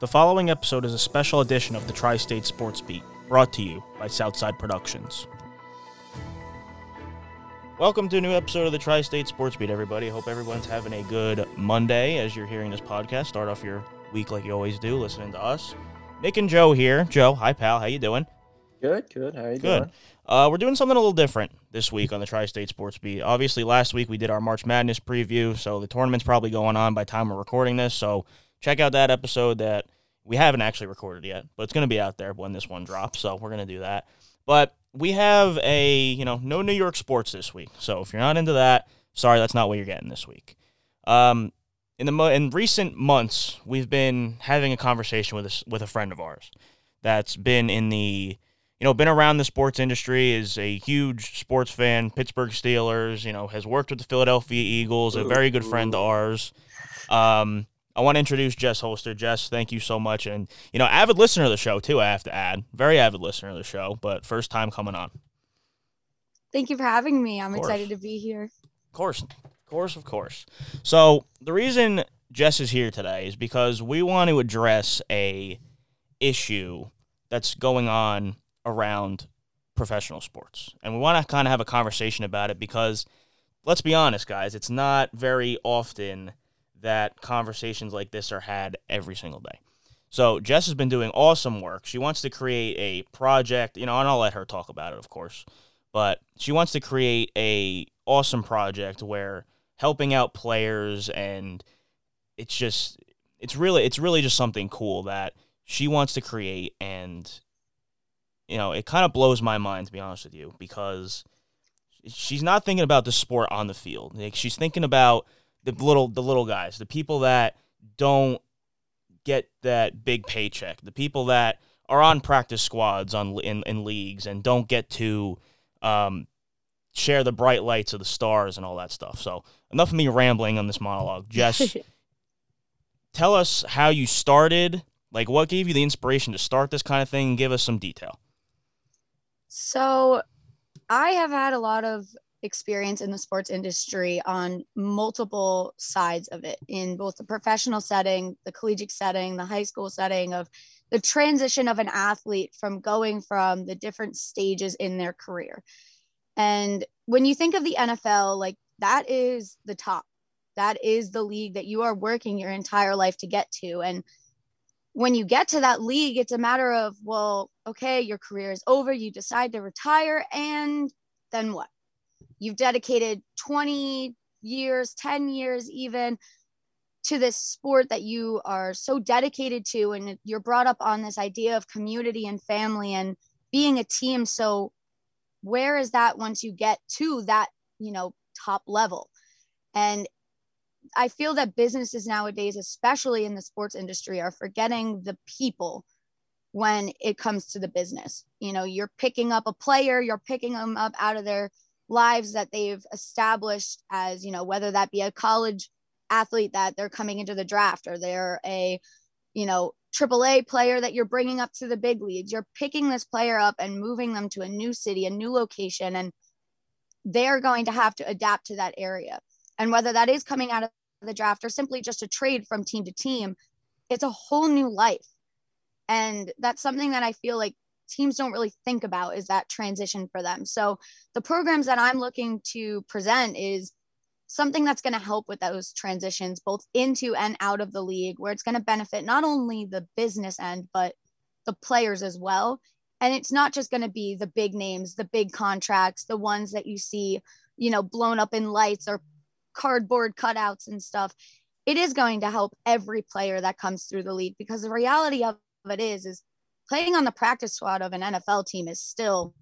The following episode is a special edition of the Tri State Sports Beat, brought to you by Southside Productions. Welcome to a new episode of the Tri State Sports Beat, everybody. Hope everyone's having a good Monday as you're hearing this podcast. Start off your week like you always do, listening to us. Nick and Joe here. Joe, hi pal, how you doing? Good, good. How are you Good. doing? Uh, we're doing something a little different this week on the Tri State Sports Beat. Obviously, last week we did our March Madness preview, so the tournament's probably going on by the time we're recording this. So check out that episode that we haven't actually recorded yet, but it's going to be out there when this one drops. So we're going to do that. But we have a, you know, no New York sports this week. So if you're not into that, sorry, that's not what you're getting this week. Um, in the mo- in recent months, we've been having a conversation with a, with a friend of ours that's been in the you know, been around the sports industry, is a huge sports fan, Pittsburgh Steelers, you know, has worked with the Philadelphia Eagles, a very good friend of ours. Um, I want to introduce Jess Holster. Jess, thank you so much. And, you know, avid listener of the show, too, I have to add. Very avid listener of the show, but first time coming on. Thank you for having me. I'm excited to be here. Of course, of course, of course. So the reason Jess is here today is because we want to address a issue that's going on around professional sports, and we want to kind of have a conversation about it because, let's be honest, guys, it's not very often that conversations like this are had every single day. So Jess has been doing awesome work. She wants to create a project, you know, and I'll let her talk about it, of course but she wants to create a awesome project where helping out players and it's just it's really it's really just something cool that she wants to create and you know it kind of blows my mind to be honest with you because she's not thinking about the sport on the field like she's thinking about the little the little guys the people that don't get that big paycheck the people that are on practice squads on in, in leagues and don't get to um, share the bright lights of the stars and all that stuff. So enough of me rambling on this monologue. Jess, tell us how you started. Like, what gave you the inspiration to start this kind of thing? And give us some detail. So, I have had a lot of experience in the sports industry on multiple sides of it in both the professional setting, the collegiate setting, the high school setting of the transition of an athlete from going from the different stages in their career. And when you think of the NFL, like that is the top. That is the league that you are working your entire life to get to. And when you get to that league, it's a matter of, well, okay, your career is over, you decide to retire, and then what? You've dedicated 20 years, 10 years even to this sport that you are so dedicated to, and you're brought up on this idea of community and family and being a team. So, where is that once you get to that, you know, top level? And I feel that businesses nowadays, especially in the sports industry, are forgetting the people when it comes to the business. You know, you're picking up a player, you're picking them up out of their lives that they've established as, you know, whether that be a college athlete that they're coming into the draft or they're a, you know, AAA player that you're bringing up to the big leagues. You're picking this player up and moving them to a new city, a new location, and they're going to have to adapt to that area. And whether that is coming out of the draft or simply just a trade from team to team, it's a whole new life. And that's something that I feel like teams don't really think about is that transition for them. So the programs that I'm looking to present is something that's going to help with those transitions both into and out of the league where it's going to benefit not only the business end but the players as well and it's not just going to be the big names the big contracts the ones that you see you know blown up in lights or cardboard cutouts and stuff it is going to help every player that comes through the league because the reality of it is is playing on the practice squad of an NFL team is still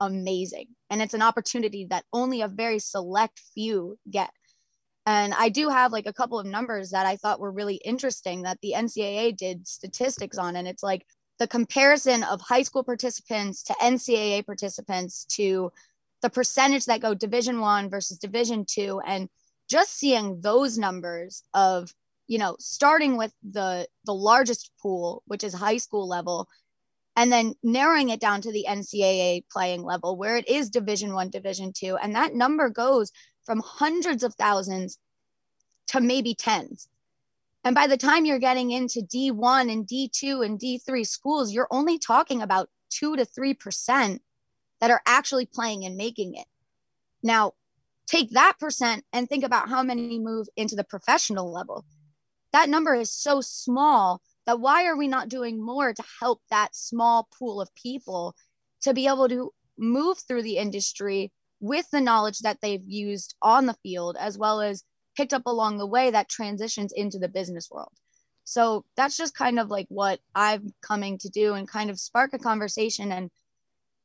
amazing. And it's an opportunity that only a very select few get. And i do have like a couple of numbers that i thought were really interesting that the ncaa did statistics on. And it's like the comparison of high school participants to ncaa participants to the percentage that go division one versus division two and just seeing those numbers of you know starting with the the largest pool which is high school level and then narrowing it down to the ncaa playing level where it is division one division two and that number goes from hundreds of thousands to maybe tens And by the time you're getting into D1 and D2 and D3 schools, you're only talking about 2 to 3% that are actually playing and making it. Now, take that percent and think about how many move into the professional level. That number is so small that why are we not doing more to help that small pool of people to be able to move through the industry with the knowledge that they've used on the field as well as picked up along the way that transitions into the business world. So that's just kind of like what I'm coming to do and kind of spark a conversation and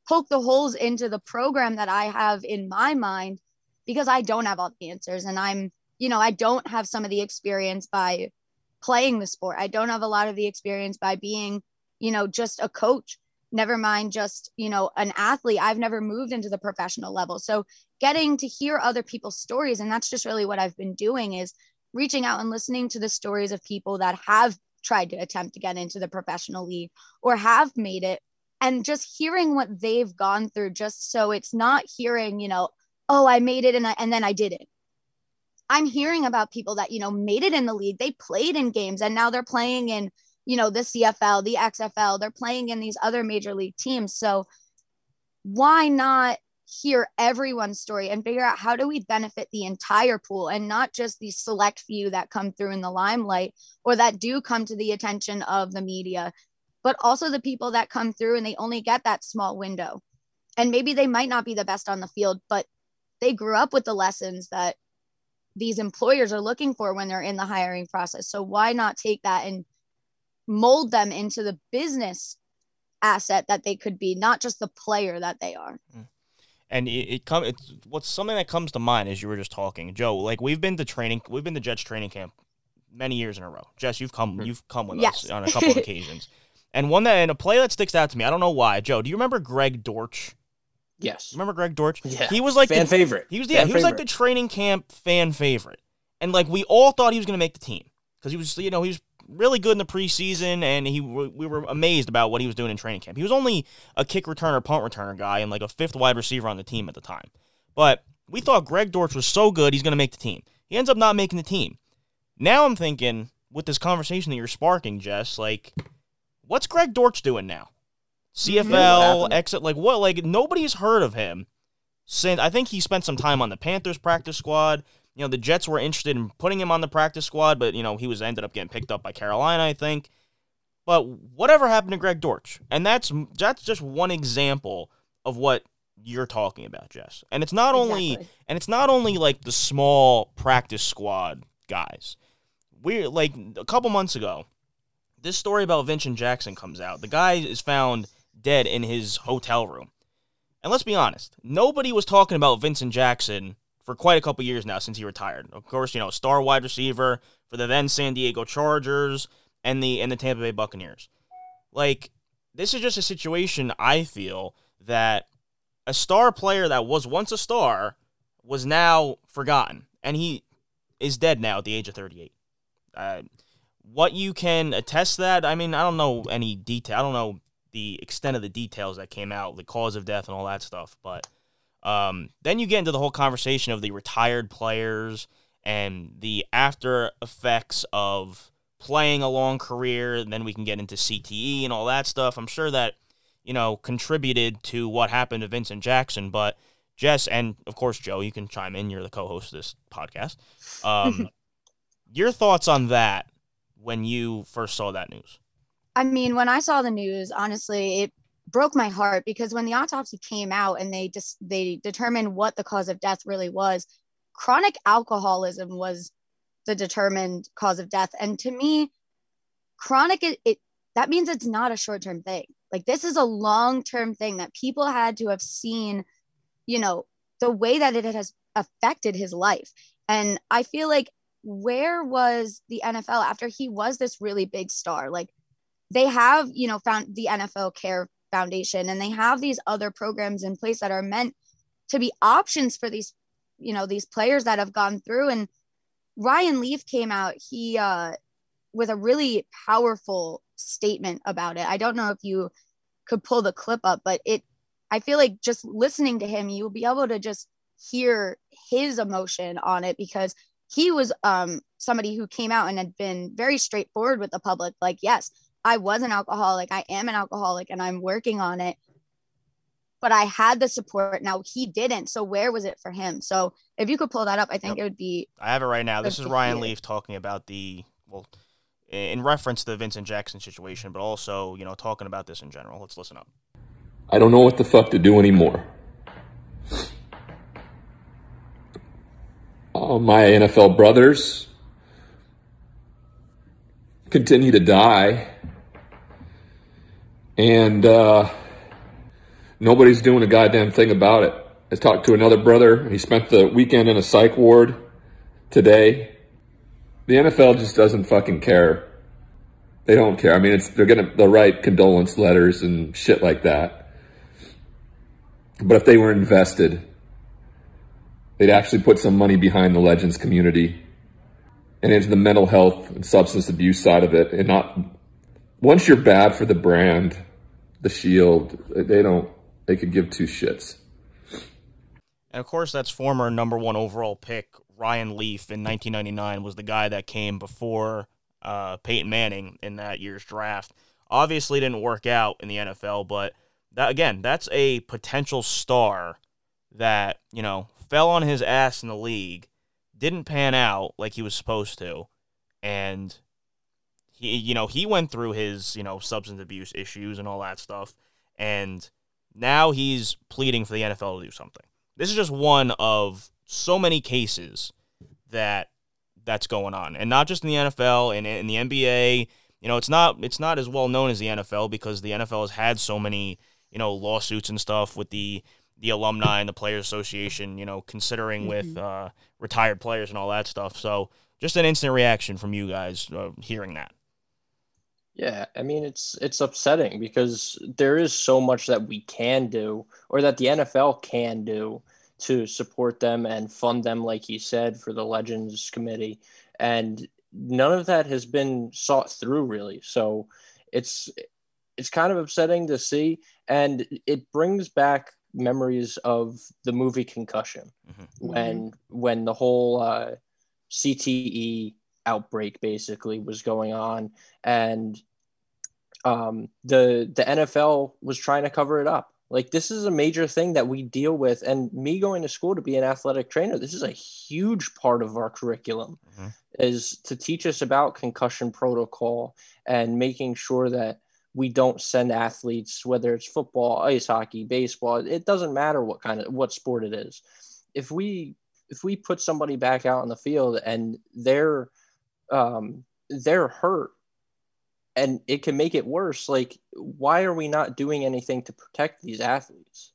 poke the holes into the program that I have in my mind because I don't have all the answers and I'm, you know, I don't have some of the experience by playing the sport. I don't have a lot of the experience by being, you know, just a coach, never mind just, you know, an athlete. I've never moved into the professional level. So getting to hear other people's stories and that's just really what I've been doing is reaching out and listening to the stories of people that have tried to attempt to get into the professional league or have made it and just hearing what they've gone through just so it's not hearing you know oh i made it and, I, and then i didn't i'm hearing about people that you know made it in the league. They played in games and now they're playing in you know the cfl the xfl they're playing in these other major league teams. So why not hear everyone's story and figure out how do we benefit the entire pool and not just the select few that come through in the limelight or that do come to the attention of the media but also the people that come through and they only get that small window. And maybe they might not be the best on the field but they grew up with the lessons that these employers are looking for when they're in the hiring process so why not take that and mold them into the business asset that they could be not just the player that they are mm and it, it come it's what's something that comes to mind as you were just talking, Joe. Like we've been to training, we've been to Jets training camp many years in a row. Jess, you've come, hmm. you've come with yes. us on a couple of occasions, and one that and a play that sticks out to me. I don't know why, Joe. Do you remember Greg Dortch? Yes. Remember Greg Dortch? Yeah. He was like fan the, favorite. He was yeah. Fan he was favorite. like the training camp fan favorite, and like we all thought he was going to make the team because he was you know he was really good in the preseason, and he we were amazed about what he was doing in training camp. He was only a kick returner, punt returner guy, and like a fifth wide receiver on the team at the time. But we thought Greg Dortch was so good, he's going to make the team. He ends up not making the team. Now I'm thinking, with this conversation that you're sparking, Jess, like, what's Greg Dortch doing now? CFL, exit, like what? Like nobody's heard of him since. I think he spent some time on the Panthers practice squad you know, the Jets were interested in putting him on the practice squad, but you know, he was ended up getting picked up by Carolina, I think. But whatever happened to Greg Dortch? And that's that's just one example of what you're talking about, Jess. And it's not exactly. only and it's not only like the small practice squad guys. We're like a couple months ago, this story about Vincent Jackson comes out. The guy is found dead in his hotel room. And let's be honest, nobody was talking about Vincent Jackson for quite a couple years now since he retired. Of course, you know, star wide receiver for the then San Diego Chargers and the and the Tampa Bay Buccaneers. Like this is just a situation I feel that a star player that was once a star was now forgotten and he is dead now at the age of 38. Uh, what you can attest that, I mean, I don't know any detail. I don't know the extent of the details that came out, the cause of death and all that stuff, but um, then you get into the whole conversation of the retired players and the after effects of playing a long career. And then we can get into CTE and all that stuff. I'm sure that, you know, contributed to what happened to Vincent Jackson. But Jess, and of course, Joe, you can chime in. You're the co host of this podcast. Um, your thoughts on that when you first saw that news? I mean, when I saw the news, honestly, it broke my heart because when the autopsy came out and they just they determined what the cause of death really was chronic alcoholism was the determined cause of death. And to me chronic it, it that means it's not a short-term thing. Like this is a long-term thing that people had to have seen you know the way that it has affected his life. And i feel like where was the NFL after he was this really big star? Like they have you know found the NFL care foundation and they have these other programs in place that are meant to be options for these you know these players that have gone through. And ryan leaf came out he uh with a really powerful statement about it. I don't know if you could pull the clip up but it i feel like just listening to him you'll be able to just hear his emotion on it because he was um somebody who came out and had been very straightforward with the public like yes i was an alcoholic i am an alcoholic and i'm working on it. But i had the support. Now he didn't so where was it for him? So if you could pull that up i think yep. it would be i have it right now. This is ryan leaf talking about the well in reference to the vincent jackson situation but also you know talking about this in general. Let's listen up. I don't know what the fuck to do anymore. Uh, my NFL brothers continue to die, and uh, nobody's doing a goddamn thing about it. I talked to another brother. He spent the weekend in a psych ward today. The NFL just doesn't fucking care. They don't care. I mean, it's they're gonna they'll write condolence letters and shit like that. But if they were invested they'd actually put some money behind the Legends community and into the mental health and substance abuse side of it. And not once you're bad for the brand, the Shield, they don't, they could give two shits. And of course, that's former number one overall pick Ryan Leaf in 1999 was the guy that came before uh, Peyton Manning in that year's draft. Obviously, didn't work out in the NFL, but that again, that's a potential star that you know fell on his ass in the league, didn't pan out like he was supposed to, and he you know he went through his you know substance abuse issues and all that stuff, and now he's pleading for the NFL to do something. This is just one of so many cases that that's going on, and not just in the NFL and in the NBA. You know, it's not it's not as well known as the NFL because the NFL has had so many you know lawsuits and stuff with the the alumni and the players association, you know, considering mm-hmm. with uh, retired players and all that stuff. So just an instant reaction from you guys uh, hearing that. Yeah, I mean it's it's upsetting because there is so much that we can do or that the NFL can do to support them and fund them like he said for the Legends committee and none of that has been sought through really. So it's it's kind of upsetting to see and it brings back memories of the movie Concussion mm-hmm. when when the whole uh, CTE outbreak basically was going on, and um, the the NFL was trying to cover it up. Like this is a major thing that we deal with, and me going to school to be an athletic trainer, this is a huge part of our curriculum, mm-hmm. is to teach us about concussion protocol and making sure that we don't send athletes, whether it's football, ice hockey, baseball, it doesn't matter what kind of what sport it is. If we if we put somebody back out in the field and they're um, they're hurt and it can make it worse, like why are we not doing anything to protect these athletes?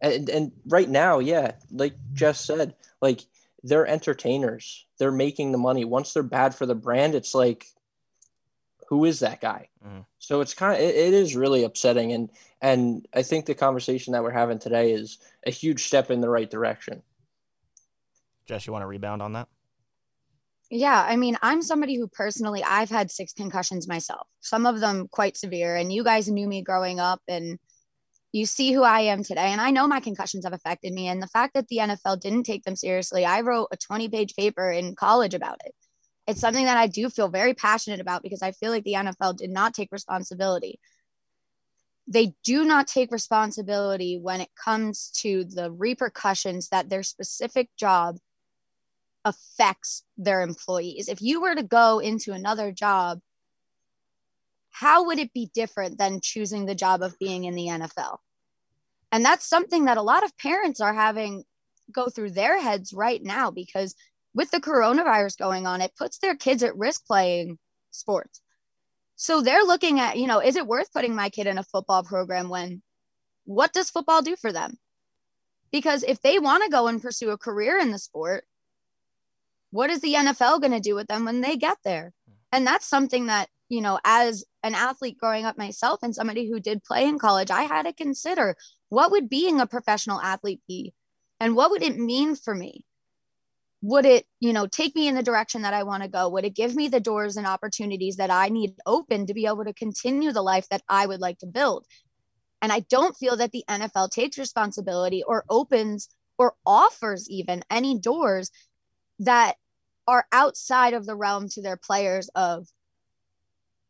And and right now, yeah, like Jess said, like they're entertainers. They're making the money. Once they're bad for the brand, it's like who is that guy? Mm-hmm. So it's kind of it, it is really upsetting, and and I think the conversation that we're having today is a huge step in the right direction. Jess, you want to rebound on that? Yeah, I mean, I'm somebody who personally I've had six concussions myself. Some of them quite severe, and you guys knew me growing up, and you see who I am today. And I know my concussions have affected me, and the fact that the NFL didn't take them seriously, I wrote a 20 page paper in college about it it's something that I do feel very passionate about because I feel like the NFL did not take responsibility. They do not take responsibility when it comes to the repercussions that their specific job affects their employees. If you were to go into another job, how would it be different than choosing the job of being in the NFL? And that's something that a lot of parents are having go through their heads right now because with the coronavirus going on, it puts their kids at risk playing sports. So they're looking at, you know, is it worth putting my kid in a football program when what does football do for them? Because if they want to go and pursue a career in the sport, what is the NFL going to do with them when they get there? And that's something that, you know, as an athlete growing up myself and somebody who did play in college, I had to consider what would being a professional athlete be and what would it mean for me? Would it you know take me in the direction that i want to go would it give me the doors and opportunities that i need open to be able to continue the life that i would like to build and i don't feel that the nfl takes responsibility or opens or offers even any doors that are outside of the realm to their players of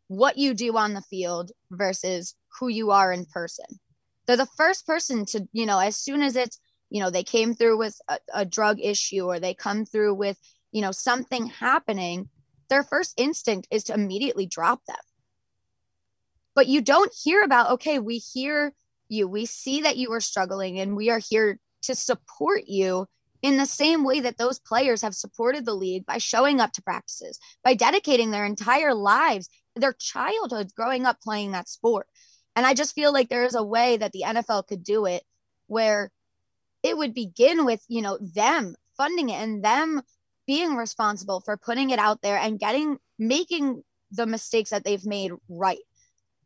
what you do on the field versus who you are in person. They're the first person to, you know, as soon as it's, you know, they came through with a, a drug issue or they come through with, you know, something happening, their first instinct is to immediately drop them. But you don't hear about, okay, we hear you, we see that you are struggling, and we are here to support you in the same way that those players have supported the league by showing up to practices, by dedicating their entire lives, their childhood growing up playing that sport. And I just feel like there is a way that the NFL could do it where it would begin with, you know, them funding it and them being responsible for putting it out there and getting making the mistakes that they've made right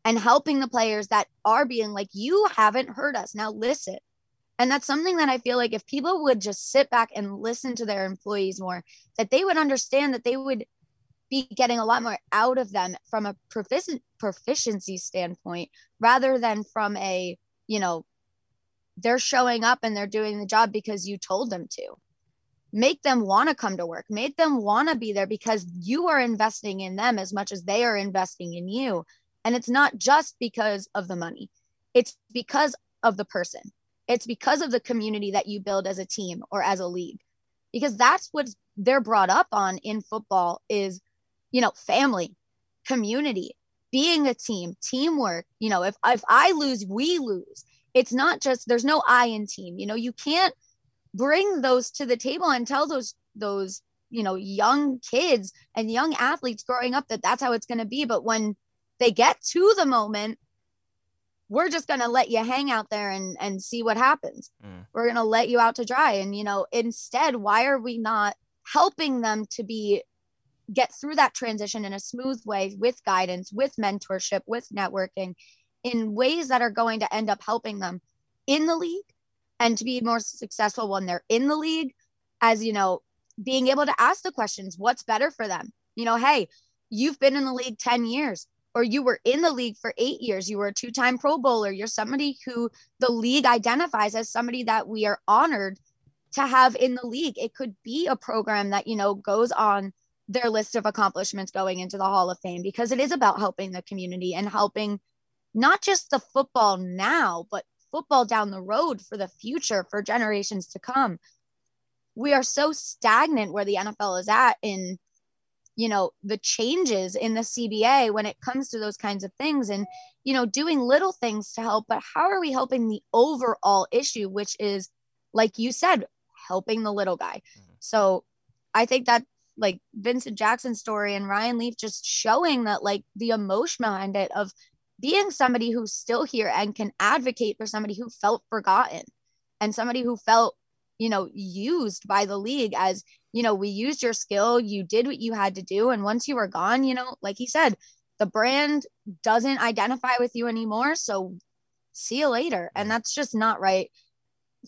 and helping the players that are being like you haven't heard us. Now listen. And that's something that I feel like if people would just sit back and listen to their employees more, that they would understand that they would be getting a lot more out of them from a proficiency standpoint rather than from a, you know, they're showing up and they're doing the job because you told them to. Make them want to come to work, make them want to be there because you are investing in them as much as they are investing in you. And it's not just because of the money, it's because of the person. It's because of the community that you build as a team or as a league. Because that's what they're brought up on in football is you know family community being a team teamwork. You know if if i lose we lose it's not just there's no i in team you know you can't bring those to the table and tell those those you know young kids and young athletes growing up that that's how it's going to be. But when they get to the moment we're just going to let you hang out there and and see what happens. Mm. we're going to let you out to dry. And you know instead why are we not helping them to be get through that transition in a smooth way with guidance with mentorship with networking in ways that are going to end up helping them in the league and to be more successful when they're in the league as you know being able to ask the questions what's better for them you know hey you've been in the league 10 years or you were in the league for eight years, you were a two time Pro Bowler, you're somebody who the league identifies as somebody that we are honored to have in the league. It could be a program that, you know, goes on their list of accomplishments going into the Hall of Fame because it is about helping the community and helping not just the football now, but football down the road for the future for generations to come. We are so stagnant where the NFL is at in you know the changes in the CBA when it comes to those kinds of things and you know doing little things to help but how are we helping the overall issue which is like you said helping the little guy mm-hmm. so i think that like Vincent Jackson's story and Ryan Leaf just showing that like the emotion behind it of being somebody who's still here and can advocate for somebody who felt forgotten and somebody who felt you know used by the league as you know, we used your skill, you did what you had to do. And once you were gone, you know, like he said, the brand doesn't identify with you anymore. So see you later. And that's just not right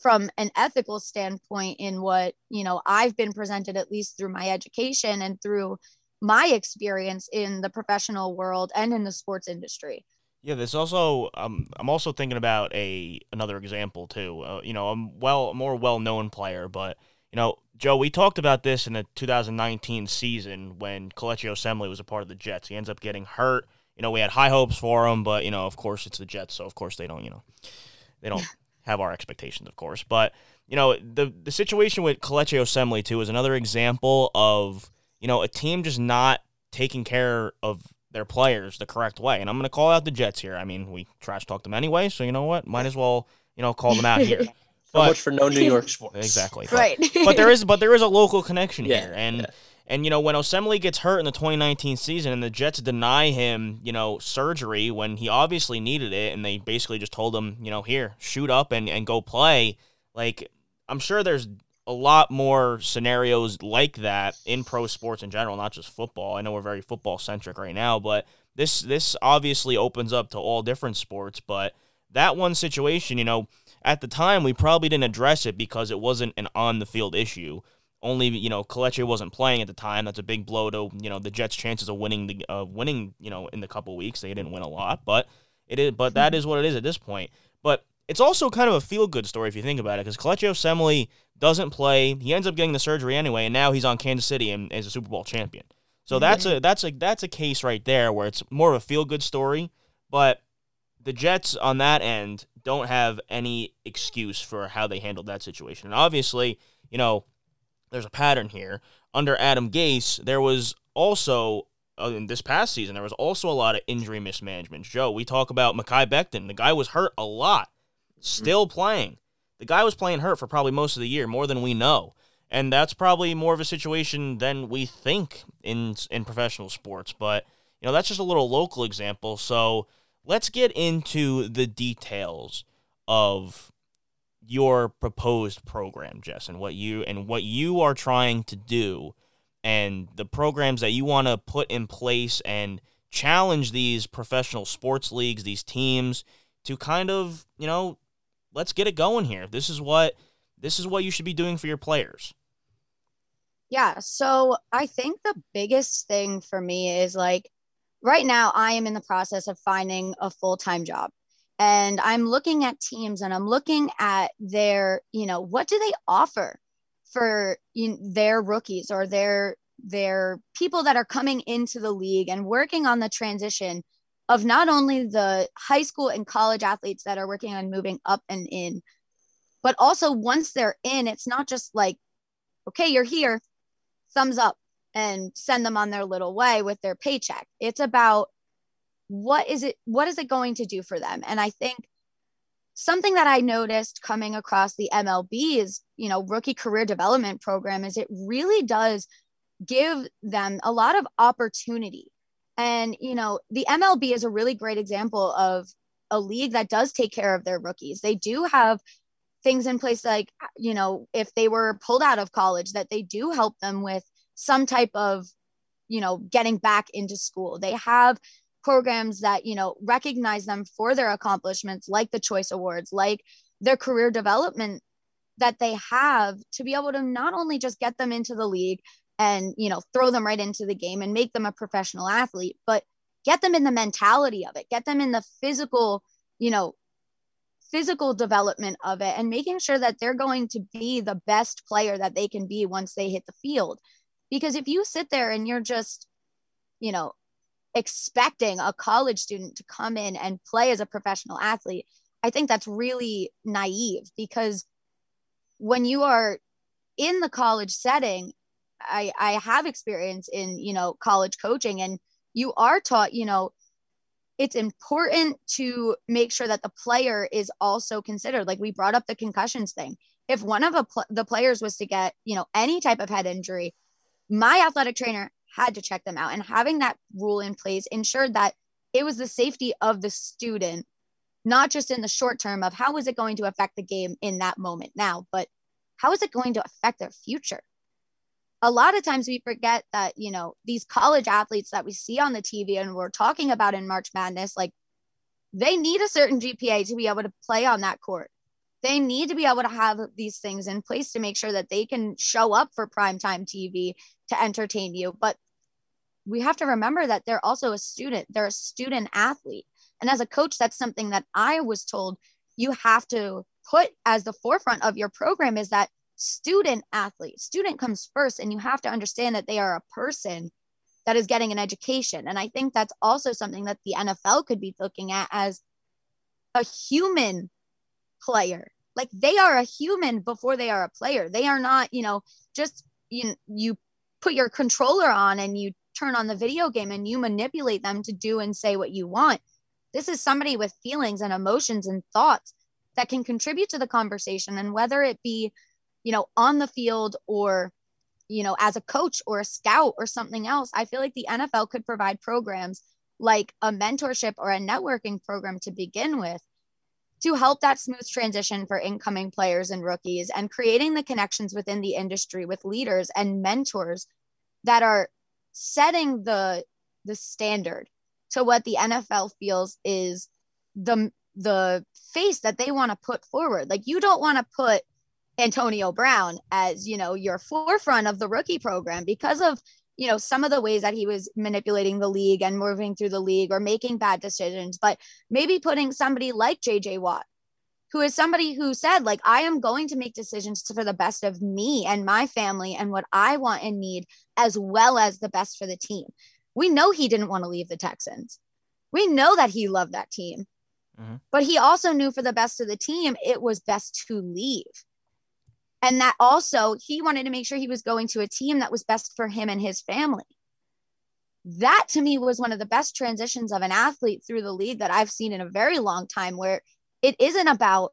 from an ethical standpoint in what, you know, I've been presented at least through my education and through my experience in the professional world and in the sports industry. Yeah, there's also um, I'm also thinking about a another example too. Uh, you know, a well a more well known player, but you know, Joe, we talked about this in the 2019 season when Kelechi Osemele was a part of the Jets. He ends up getting hurt. You know, we had high hopes for him, but you know, of course, it's the Jets, so of course they don't, you know, they don't have our expectations, of course. But you know, the the situation with Kelechi Osemele too is another example of you know a team just not taking care of their players the correct way. And I'm going to call out the Jets here. I mean, we trash talked them anyway, so you know what? Might as well you know call them out here. But, much for no New York sports. Exactly. Right. But, but there is but there is a local connection yeah, here. And yeah. and you know, when Osemele gets hurt in the 2019 season and the Jets deny him, you know, surgery when he obviously needed it and they basically just told him, you know, here, shoot up and, and go play, like I'm sure there's a lot more scenarios like that in pro sports in general, not just football. I know we're very football centric right now, but this this obviously opens up to all different sports, but that one situation, you know, at the time, we probably didn't address it because it wasn't an on the field issue. Only you know, Kelechi wasn't playing at the time. That's a big blow to you know the Jets' chances of winning the uh, winning you know in the couple weeks. They didn't win a lot, but it is. But that is what it is at this point. But it's also kind of a feel good story if you think about it, because Kelechi Osemele doesn't play. He ends up getting the surgery anyway, and now he's on Kansas City and is a Super Bowl champion. So that's a that's a that's a case right there where it's more of a feel good story. But the Jets on that end don't have any excuse for how they handled that situation. And obviously, you know, there's a pattern here. Under Adam Gase, there was also uh, in this past season there was also a lot of injury mismanagement. Joe, we talk about Mekhi Becton. The guy was hurt a lot, Mm-hmm. still playing. The guy was playing hurt for probably most of the year, more than we know. And that's probably more of a situation than we think in in professional sports, but you know, that's just a little local example. So, let's get into the details of your proposed program, Jess, and what you and what you are trying to do and the programs that you want to put in place and challenge these professional sports leagues, these teams to kind of, you know, let's get it going here. This is what this is what you should be doing for your players. Yeah, so I think the biggest thing for me is like right now I am in the process of finding a full-time job. And I'm looking at teams and I'm looking at their, you know, what do they offer for you know, their rookies or their their people that are coming into the league and working on the transition of not only the high school and college athletes that are working on moving up and in, but also once they're in, it's not just like, okay, you're here, thumbs up and send them on their little way with their paycheck. It's about what is it what is it going to do for them? And I think something that I noticed coming across the MLB is, you know, rookie career development program is it really does give them a lot of opportunity. And, you know, the MLB is a really great example of a league that does take care of their rookies. They do have things in place like, you know, if they were pulled out of college, that they do help them with some type of, you know, getting back into school. They have programs that, you know, recognize them for their accomplishments, like the Choice Awards, like their career development that they have to be able to not only just get them into the league, and you know throw them right into the game and make them a professional athlete but get them in the mentality of it get them in the physical you know physical development of it and making sure that they're going to be the best player that they can be once they hit the field. Because if you sit there and you're just you know expecting a college student to come in and play as a professional athlete i think that's really naive because when you are in the college setting I I have experience in you know college coaching, and you are taught you know it's important to make sure that the player is also considered. Like we brought up the concussions thing. If one of pl- the players was to get you know any type of head injury, my athletic trainer had to check them out, and having that rule in place ensured that it was the safety of the student not just in the short term of how is it going to affect the game in that moment now, but how is it going to affect their future? A lot of times we forget that, you know, these college athletes that we see on the TV and we're talking about in March Madness, like they need a certain GPA to be able to play on that court. They need to be able to have these things in place to make sure that they can show up for primetime TV to entertain you. But we have to remember that they're also a student, they're a student athlete. And as a coach, that's something that I was told you have to put as the forefront of your program is that student athlete. Student comes first, and you have to understand that they are a person that is getting an education. And I think that's also something that the NFL could be looking at as a human player. Like they are a human before they are a player. They are not, you know, just you you put your controller on and you turn on the video game and you manipulate them to do and say what you want. This is somebody with feelings and emotions and thoughts that can contribute to the conversation and whether it be you know, on the field or, you know, as a coach or a scout or something else, I feel like the NFL could provide programs like a mentorship or a networking program to begin with to help that smooth transition for incoming players and rookies and creating the connections within the industry with leaders and mentors that are setting the the standard to what the NFL feels is the the face that they want to put forward. Like you don't want to put Antonio Brown as, you know, your forefront of the rookie program because of, you know, some of the ways that he was manipulating the league and moving through the league or making bad decisions, but maybe putting somebody like JJ Watt who is somebody who said like i am going to make decisions for the best of me and my family and what i want and need as well as the best for the team. We know he didn't want to leave the texans. We know that he loved that team. Mhm. but he also knew for the best of the team it was best to leave and that also he wanted to make sure he was going to a team that was best for him and his family that to me was one of the best transitions of an athlete through the league that I've seen in a very long time where it isn't about,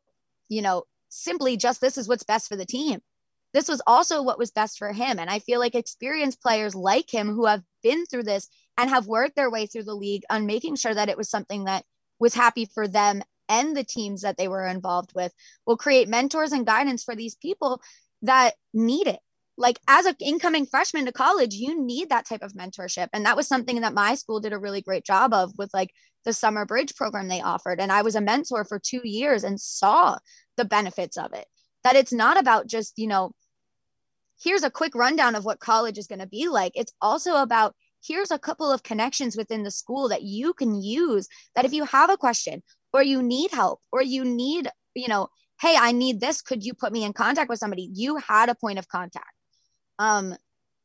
you know, simply just this is what's best for the team. This was also what was best for him. And I feel like experienced players like him who have been through this and have worked their way through the league on making sure that it was something that was happy for them and the teams that they were involved with will create mentors and guidance for these people that need it. Like as an incoming freshman to college you need that type of mentorship. And that was something that my school did a really great job of with like the summer bridge program they offered. And i was a mentor for two years and saw the benefits of it. That it's not about just you know here's a quick rundown of what college is going to be like. It's also about here's a couple of connections within the school that you can use that if you have a question or you need help or you need you know hey i need this. Could you put me in contact with somebody? You had a point of contact. Um,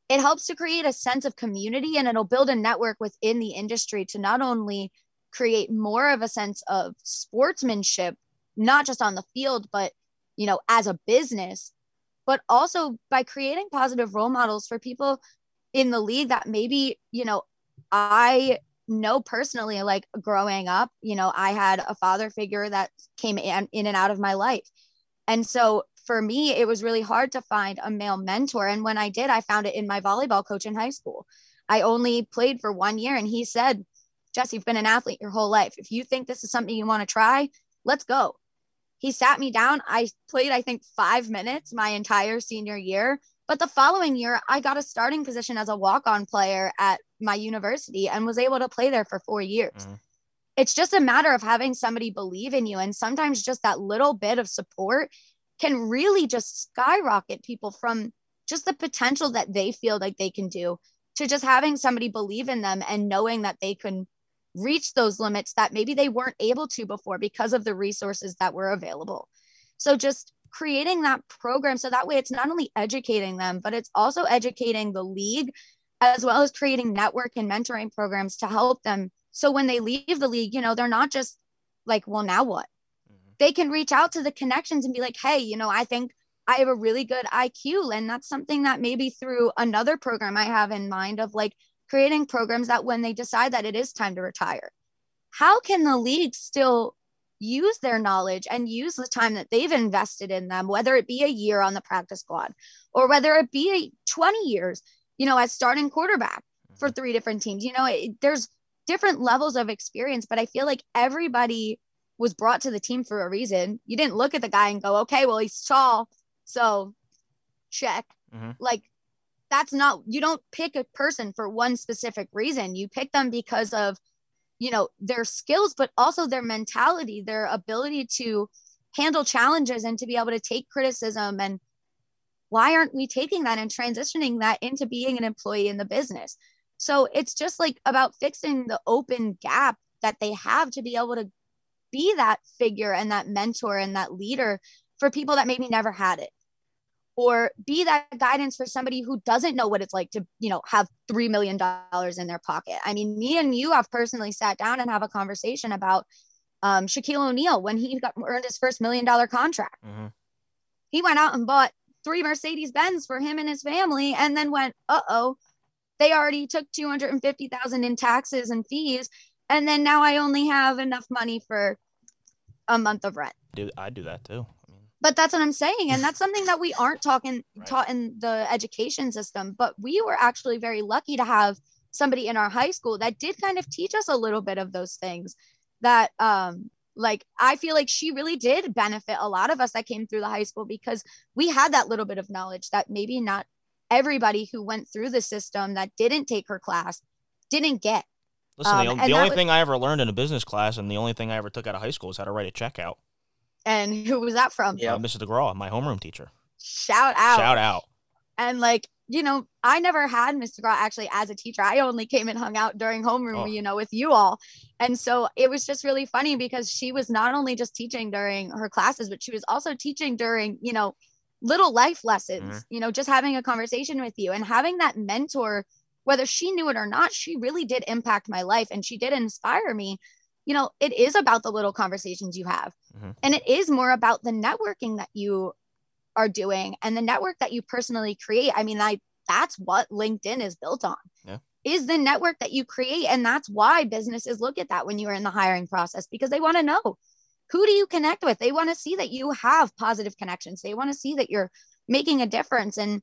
it helps to create a sense of community and it'll build a network within the industry to not only create more of a sense of sportsmanship not just on the field but you know as a business but also by creating positive role models for people in the league that maybe you know i know personally like growing up you know i had a father figure that came in, in and out of my life and so for me, it was really hard to find a male mentor. And when I did, I found it in my volleyball coach in high school. I only played for one year, and he said, Jess, you've been an athlete your whole life. If you think this is something you want to try, let's go. He sat me down. I played, I think, five minutes my entire senior year. But the following year, I got a starting position as a walk on player at my university and was able to play there for four years. Mhm. It's just a matter of having somebody believe in you. And sometimes just that little bit of support can really just skyrocket people from just the potential that they feel like they can do to just having somebody believe in them and knowing that they can reach those limits that maybe they weren't able to before because of the resources that were available. So just creating that program so that way it's not only educating them, but it's also educating the league as well as creating network and mentoring programs to help them. So when they leave the league, you know, they're not just like, well, now what? Mm-hmm. they can reach out to the connections and be like, hey, you know, I think I have a really good IQ. And that's something that maybe through another program I have in mind of like creating programs that when they decide that it is time to retire, how can the league still use their knowledge and use the time that they've invested in them, whether it be a year on the practice squad or whether it be 20 years, you know, as starting quarterback for three different teams? You know, it, there's different levels of experience, but I feel like everybody was brought to the team for a reason. You didn't look at the guy and go, okay, well, he's tall. So check. Mhm. Like, that's not, you don't pick a person for one specific reason. You pick them because of, you know, their skills, but also their mentality, their ability to handle challenges and to be able to take criticism. And why aren't we taking that and transitioning that into being an employee in the business? So it's just like about fixing the open gap that they have to be able to be that figure and that mentor and that leader for people that maybe never had it or be that guidance for somebody who doesn't know what it's like to you know have three million dollars in their pocket i mean me and you have personally sat down and have a conversation about um, shaquille o'neal when he got earned his first million dollar contract Mhm. he went out and bought three mercedes benz for him and his family and then went uh-oh they already took 250000 in taxes and fees and then now i only have enough money for a month of rent Do I do that too? But that's what I'm saying. And that's something that we aren't talking Right. taught in the education system. But we were actually very lucky to have somebody in our high school that did kind of teach us a little bit of those things that um like I feel like she really did benefit a lot of us that came through the high school because we had that little bit of knowledge that maybe not everybody who went through the system that didn't take her class didn't get. listen, Um, the, the only was- thing I ever learned in a business class and the only thing I ever took out of high school is how to write a check out. And who was that from? Yeah. Uh, Mrs. DeGraw, my homeroom teacher. Shout out. Shout out. and like you know, I never had Miss DeGraw actually as a teacher. I only came and hung out during homeroom, oh. you know, with you all. And so it was just really funny because she was not only just teaching during her classes, but she was also teaching during, you know, little life lessons, mm-hmm. you know, just having a conversation with you and having that mentor, whether she knew it or not, she really did impact my life and she did inspire me. You know, it is about the little conversations you have. Mm-hmm. And it is more about the networking that you are doing and the network that you personally create. I mean, I that's what LinkedIn is built on. Yeah. Is the network that you create. And that's why businesses look at that when you are in the hiring process because they want to know who do you connect with? They want to see that you have positive connections. They want to see that you're making a difference. And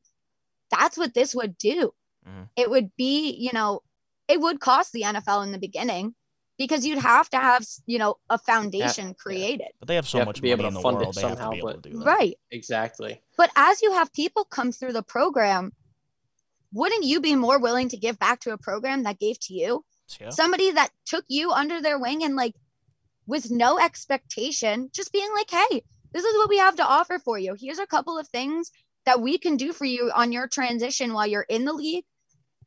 that's what this would do. Mm-hmm. It would be, you know, it would cost the NFL in the beginning because you'd have to have, you know, a foundation yeah, created. Yeah. But they have so have much money in the world. They somehow, have to be able but, to do that. Right. Exactly. But as you have people come through the program, wouldn't you be more willing to give back to a program that gave to you? Yeah. Somebody that took you under their wing and like with no expectation, just being like, hey, this is what we have to offer for you. Here's a couple of things that we can do for you on your transition while you're in the league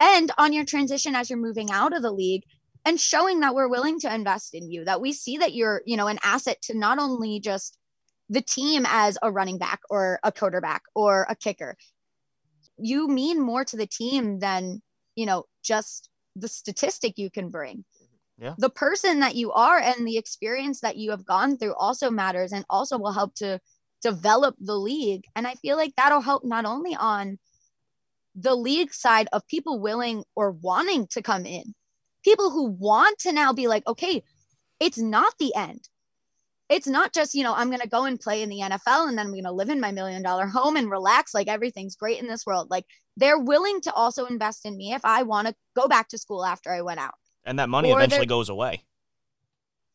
and on your transition as you're moving out of the league and showing that we're willing to invest in you that we see that you're you know an asset to not only just the team as a running back or a quarterback or a kicker. You mean more to the team than you know just the statistic you can bring. Yeah. the person that you are and the experience that you have gone through also matters and also will help to develop the league. And i feel like that'll help not only on the league side of people willing or wanting to come in people who want to now be like okay it's not the end it's not just you know i'm going to go and play in the nfl and then i'm going to live in my million dollar home and relax like everything's great in this world like they're willing to also invest in me if i want to go back to school after i went out and that money or eventually goes away.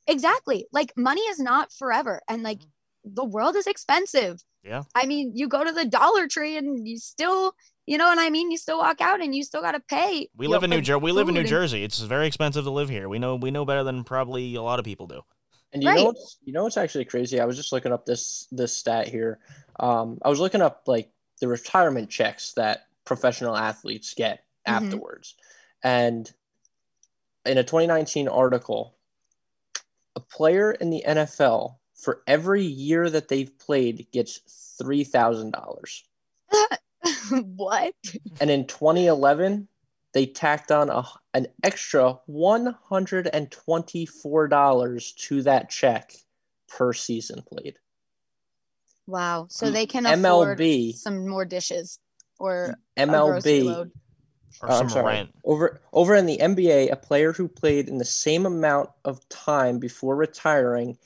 Exactly. Like money is not forever. And like mm-hmm. the world is expensive. Yeah. I mean, you go to the Dollar Tree and you still, you know what I mean? You still walk out and you still got to pay. We live know, in New Jersey. We live in New Jersey. It's very expensive to live here. We know we know better than probably a lot of people do. And you right. know what's, you know what's actually crazy? I was just looking up this this stat here. Um, I was looking up like the retirement checks that professional athletes get mm-hmm. afterwards. And in a 2019 article, a player in the NFL for every year that they've played gets three thousand dollars. what? And in 2011, they tacked on a, an extra one hundred and twenty-four dollars to that check per season played. Wow! So they can MLB some more dishes or MLB or uh, I'm sorry. Rant. Over over in the NBA, a player who played in the same amount of time before retiring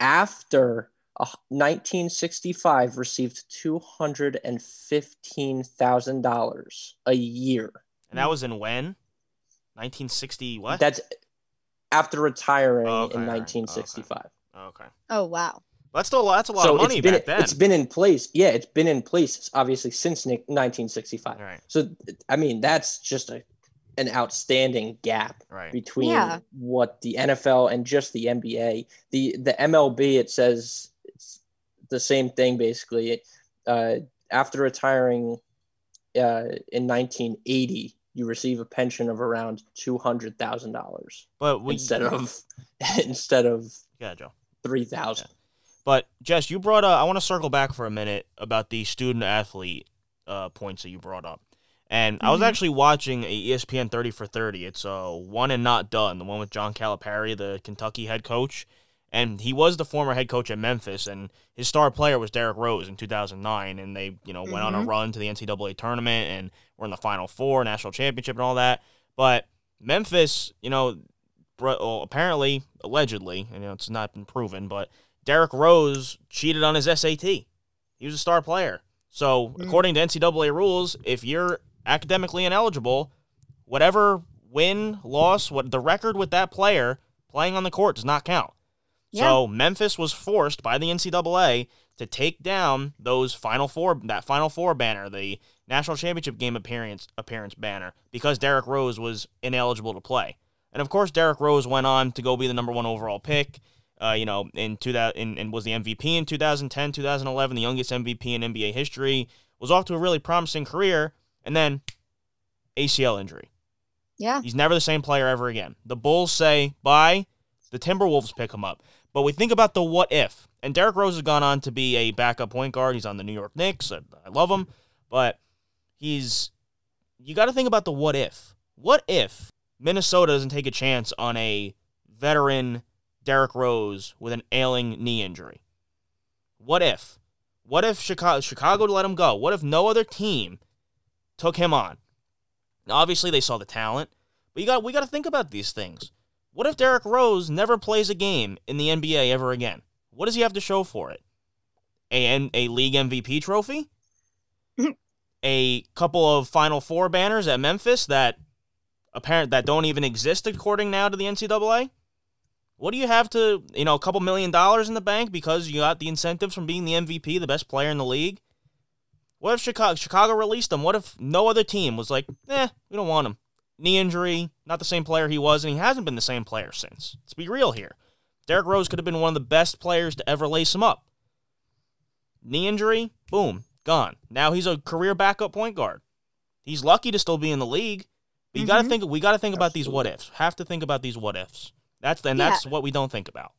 after 1965 received two hundred and fifteen thousand dollars a year. And that was in when? 1960 what? That's after retiring oh, okay, in 1965. Okay. okay. Oh wow. That's still a lot, that's a lot so of money been, back then. It's been in place. Yeah, it's been in place obviously since 1965. Right. So I mean, that's just a an outstanding gap right. between yeah. what the NFL and just the NBA. The the MLB it says it's the same thing basically. Uh, after retiring uh, in 1980, you receive a pension of around two hundred thousand dollars. But we, instead of instead of yeah, Joe, three thousand. Yeah. But Jess, you brought up. I want to circle back for a minute about the student athlete uh, points that you brought up. And. I was mm-hmm. actually watching a ESPN 30 for 30. It's a uh, one and not done, the one with John Calipari, the Kentucky head coach. And he was the former head coach at Memphis, and his star player was Derrick Rose in 2009. And they, you know, went mm-hmm. on a mm-hmm. run to the NCAA tournament and were in the Final Four, national championship, and all that. But Memphis, you know, apparently, allegedly, you know, it's not been proven, but Derrick Rose cheated on his SAT. He was a star player. So, mm. according to NCAA rules, if you're academically ineligible, whatever win, loss, what the record with that player playing on the court does not count. Yeah. So, Memphis was forced by the NCAA to take down those final four that final four banner, the national championship game appearance appearance banner because Derrick Rose was ineligible to play. And of course, Derrick Rose went on to go be the number one overall pick uh, you know, in 2000, in, and was the MVP in 2010, 2011, the youngest MVP in NBA history. Was off to a really promising career, and then ACL injury. Yeah. He's never the same player ever again. The Bulls say bye. The Timberwolves pick him up. But we think about the what if. And Derrick Rose has gone on to be a backup point guard. He's on the New York Knicks. I, I love him. But he's. You got to think about the what if. What if Minnesota doesn't take a chance on a veteran Derrick Rose with an ailing knee injury? What if? What if Chicago, Chicago let him go? What if no other team took him on? Now, obviously, they saw the talent, but you got we got to think about these things. What if Derrick Rose never plays a game in the NBA ever again? What does he have to show for it? A, a league MVP trophy? a couple of Final Four banners at Memphis that apparent that don't even exist according now to the NCAA? What do you have to, you know, a couple million dollars in the bank because you got the incentives from being the MVP, the best player in the league? What if Chicago Chicago released him? What if no other team was like, eh, we don't want him. Knee injury, not the same player he was, and he hasn't been the same player since. Let's be real here. Derrick Rose could have been one of the best players to ever lace him up. Knee injury, boom, gone. Now he's a career backup point guard. He's lucky to still be in the league. But you mm-hmm. got to think. We got to think about these what ifs. Have to think about these what ifs. That's and yeah. that's what we don't think about.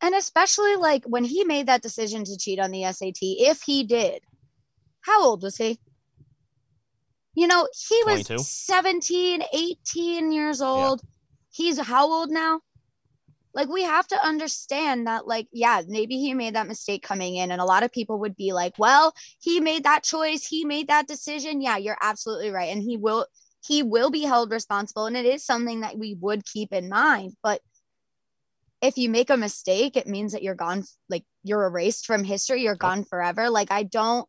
And especially like when he made that decision to cheat on the SAT, if he did, how old was he? You know, he 22. was 17, 18 years old. Yeah. He's how old now? Like, we have to understand that, like, yeah, maybe he made that mistake coming in. And a lot of people would be like, well, he made that choice. He made that decision. Yeah, you're absolutely right. And he will, he will be held responsible. And it is something that we would keep in mind. But if you make a mistake, it means that you're gone, like, you're erased from history. You're gone forever. Like, I don't,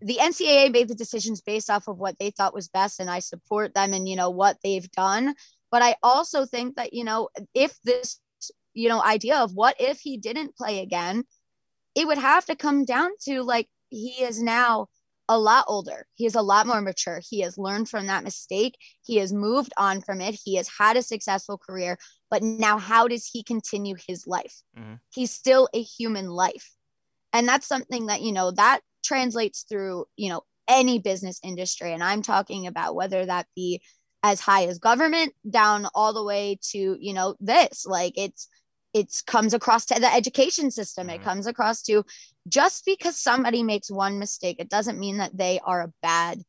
the NCAA made the decisions based off of what they thought was best, and I support them and you know what they've done. But I also think that you know if this you know idea of what if he didn't play again, it would have to come down to like he is now a lot older. He is a lot more mature. He has learned from that mistake. He has moved on from it. He has had a successful career. But now, how does he continue his life? Mm-hmm. He's still a human life. And that's something that, you know, that translates through, you know, any business industry. And I'm talking about whether that be as high as government down all the way to, you know, this. Like it's it comes across to the education system. It mm-hmm. comes across to just because somebody makes one mistake, it doesn't mean that they are a bad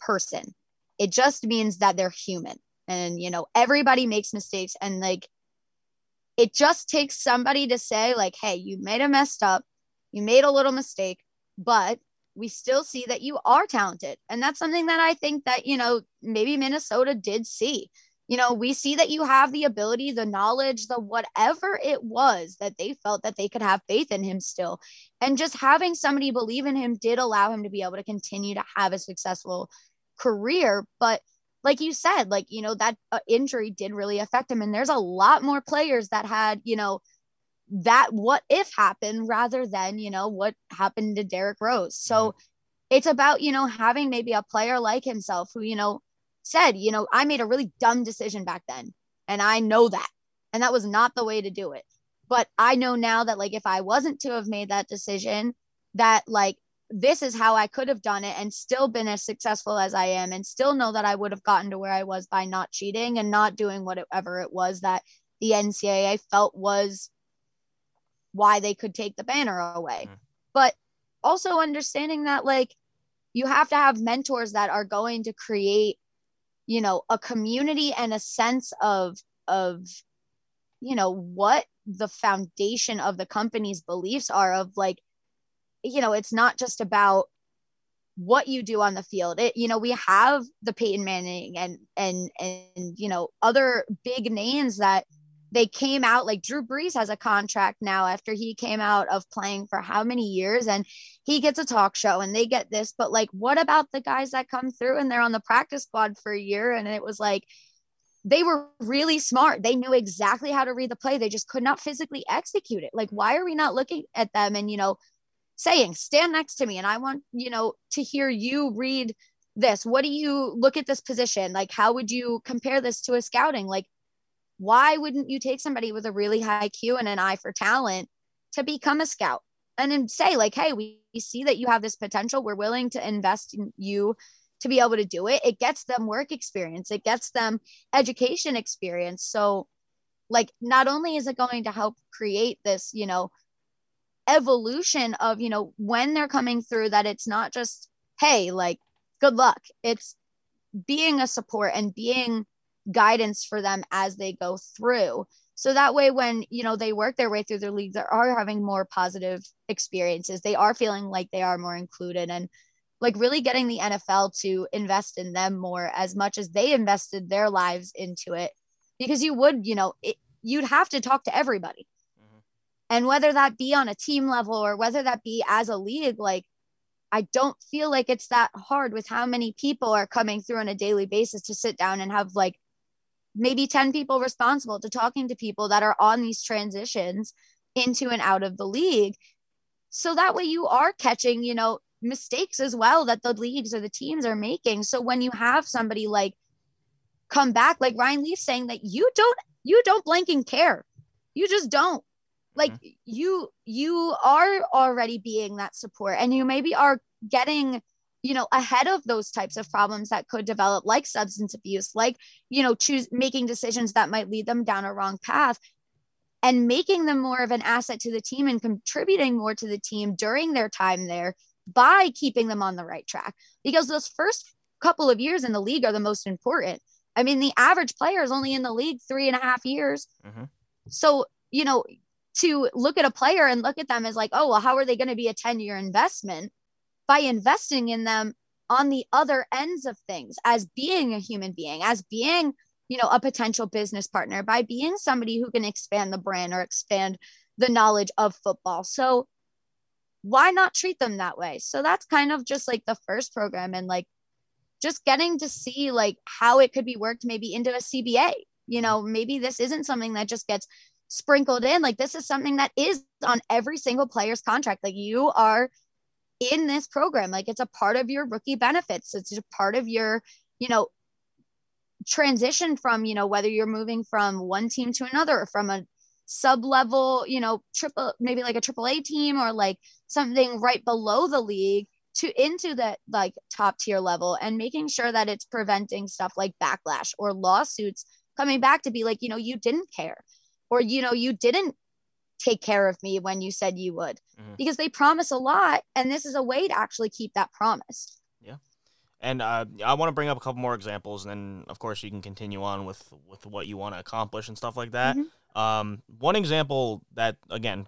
person. It just means that they're human. And you know, everybody makes mistakes and like it just takes somebody to say like, "Hey, you made a messed up. You made a little mistake but we still see that you are talented. And that's something that I think that, you know, maybe Minnesota did see. You know, we see that you have the ability, the knowledge, the whatever it was that they felt that they could have faith in him still. And just having somebody believe in him did allow him to be able to continue to have a successful career. But like you said, like, you know, that uh, injury did really affect him. And there's a lot more players that had, you know, that what if happened rather than, you know, what happened to Derrick Rose. So it's about, you know, having maybe a player like himself who, you know, said, you know, I made a really dumb decision back then. And I know that. And that was not the way to do it. But I know now that, like, if I wasn't to have made that decision, that, like, this is how I could have done it and still been as successful as I am and still know that I would have gotten to where I was by not cheating and not doing whatever it was that the NCAA felt was why they could take the banner away. Mm. But also understanding that like you have to have mentors that are going to create you know a community and a sense of of you know what the foundation of the company's beliefs are of like you know it's not just about what you do on the field it you know we have the Peyton Manning and and and you know other big names that they came out like Drew Brees has a contract now after he came out of playing for how many years and he gets a talk show and they get this. But like, what about the guys that come through and they're on the practice squad for a year? And it was like, they were really smart. They knew exactly how to read the play. They just could not physically execute it. Like, why are we not looking at them and, you know, saying, stand next to me and I want, you know, to hear you read this? What do you look at this position? Like, how would you compare this to a scouting? Like, why wouldn't you take somebody with a really high Q and an eye for talent to become a scout and then say like hey we, we see that you have this potential we're willing to invest in you to be able to do it. It gets them work experience, it gets them education experience. So, like, not only is it going to help create this, you know, evolution of, you know, when they're coming through, that it's not just, hey, like, good luck. It's being a support and being guidance for them as they go through. So that way, when you know they work their way through their league, they are having more positive experiences. They are feeling like they are more included, and like really getting the NFL to invest in them more as much as they invested their lives into it. Because you would, you know, it, you'd have to talk to everybody, mm-hmm. and whether that be on a team level or whether that be as a league, like I don't feel like it's that hard with how many people are coming through on a daily basis to sit down and have like maybe 10 people responsible to talking to people that are on these transitions into and out of the league. So that way you are catching, you know, mistakes as well that the leagues or the teams are making. So when you have somebody like come back, like Ryan Leaf saying that you don't, you don't blanking care. You just don't. Like mm-hmm. you, you are already being that support and you maybe are getting you know ahead of those types of problems that could develop like substance abuse like you know choose making decisions that might lead them down a wrong path and making them more of an asset to the team and contributing more to the team during their time there by keeping them on the right track. Because those first couple of years in the league are the most important. I mean the average player is only in the league three and a half years. Mm-hmm. so you know to look at a player and look at them as like oh well how are they going to be a 10 year investment by investing in them on the other ends of things as being a human being, as being, you know, a potential business partner, by being somebody who can expand the brand or expand the knowledge of football. So why not treat them that way? So that's kind of just like the first program and like just getting to see like how it could be worked maybe into a CBA. You know, maybe this isn't something that just gets sprinkled in. Like this is something that is on every single player's contract. Like you are in this program. Like it's a part of your rookie benefits. It's a part of your, you know, transition from, you know, whether you're moving from one team to another or from a sub level, you know, triple, maybe like a triple A team or like something right below the league to into the like top tier level and making sure that it's preventing stuff like backlash or lawsuits coming back to be like, you know, you didn't care or, you know, you didn't take care of me when you said you would. Mm-hmm. because they promise a lot and this is a way to actually keep that promise. Yeah. And uh, i want to bring up a couple more examples and then of course you can continue on with with what you want to accomplish and stuff like that. Mm-hmm. um, one example that again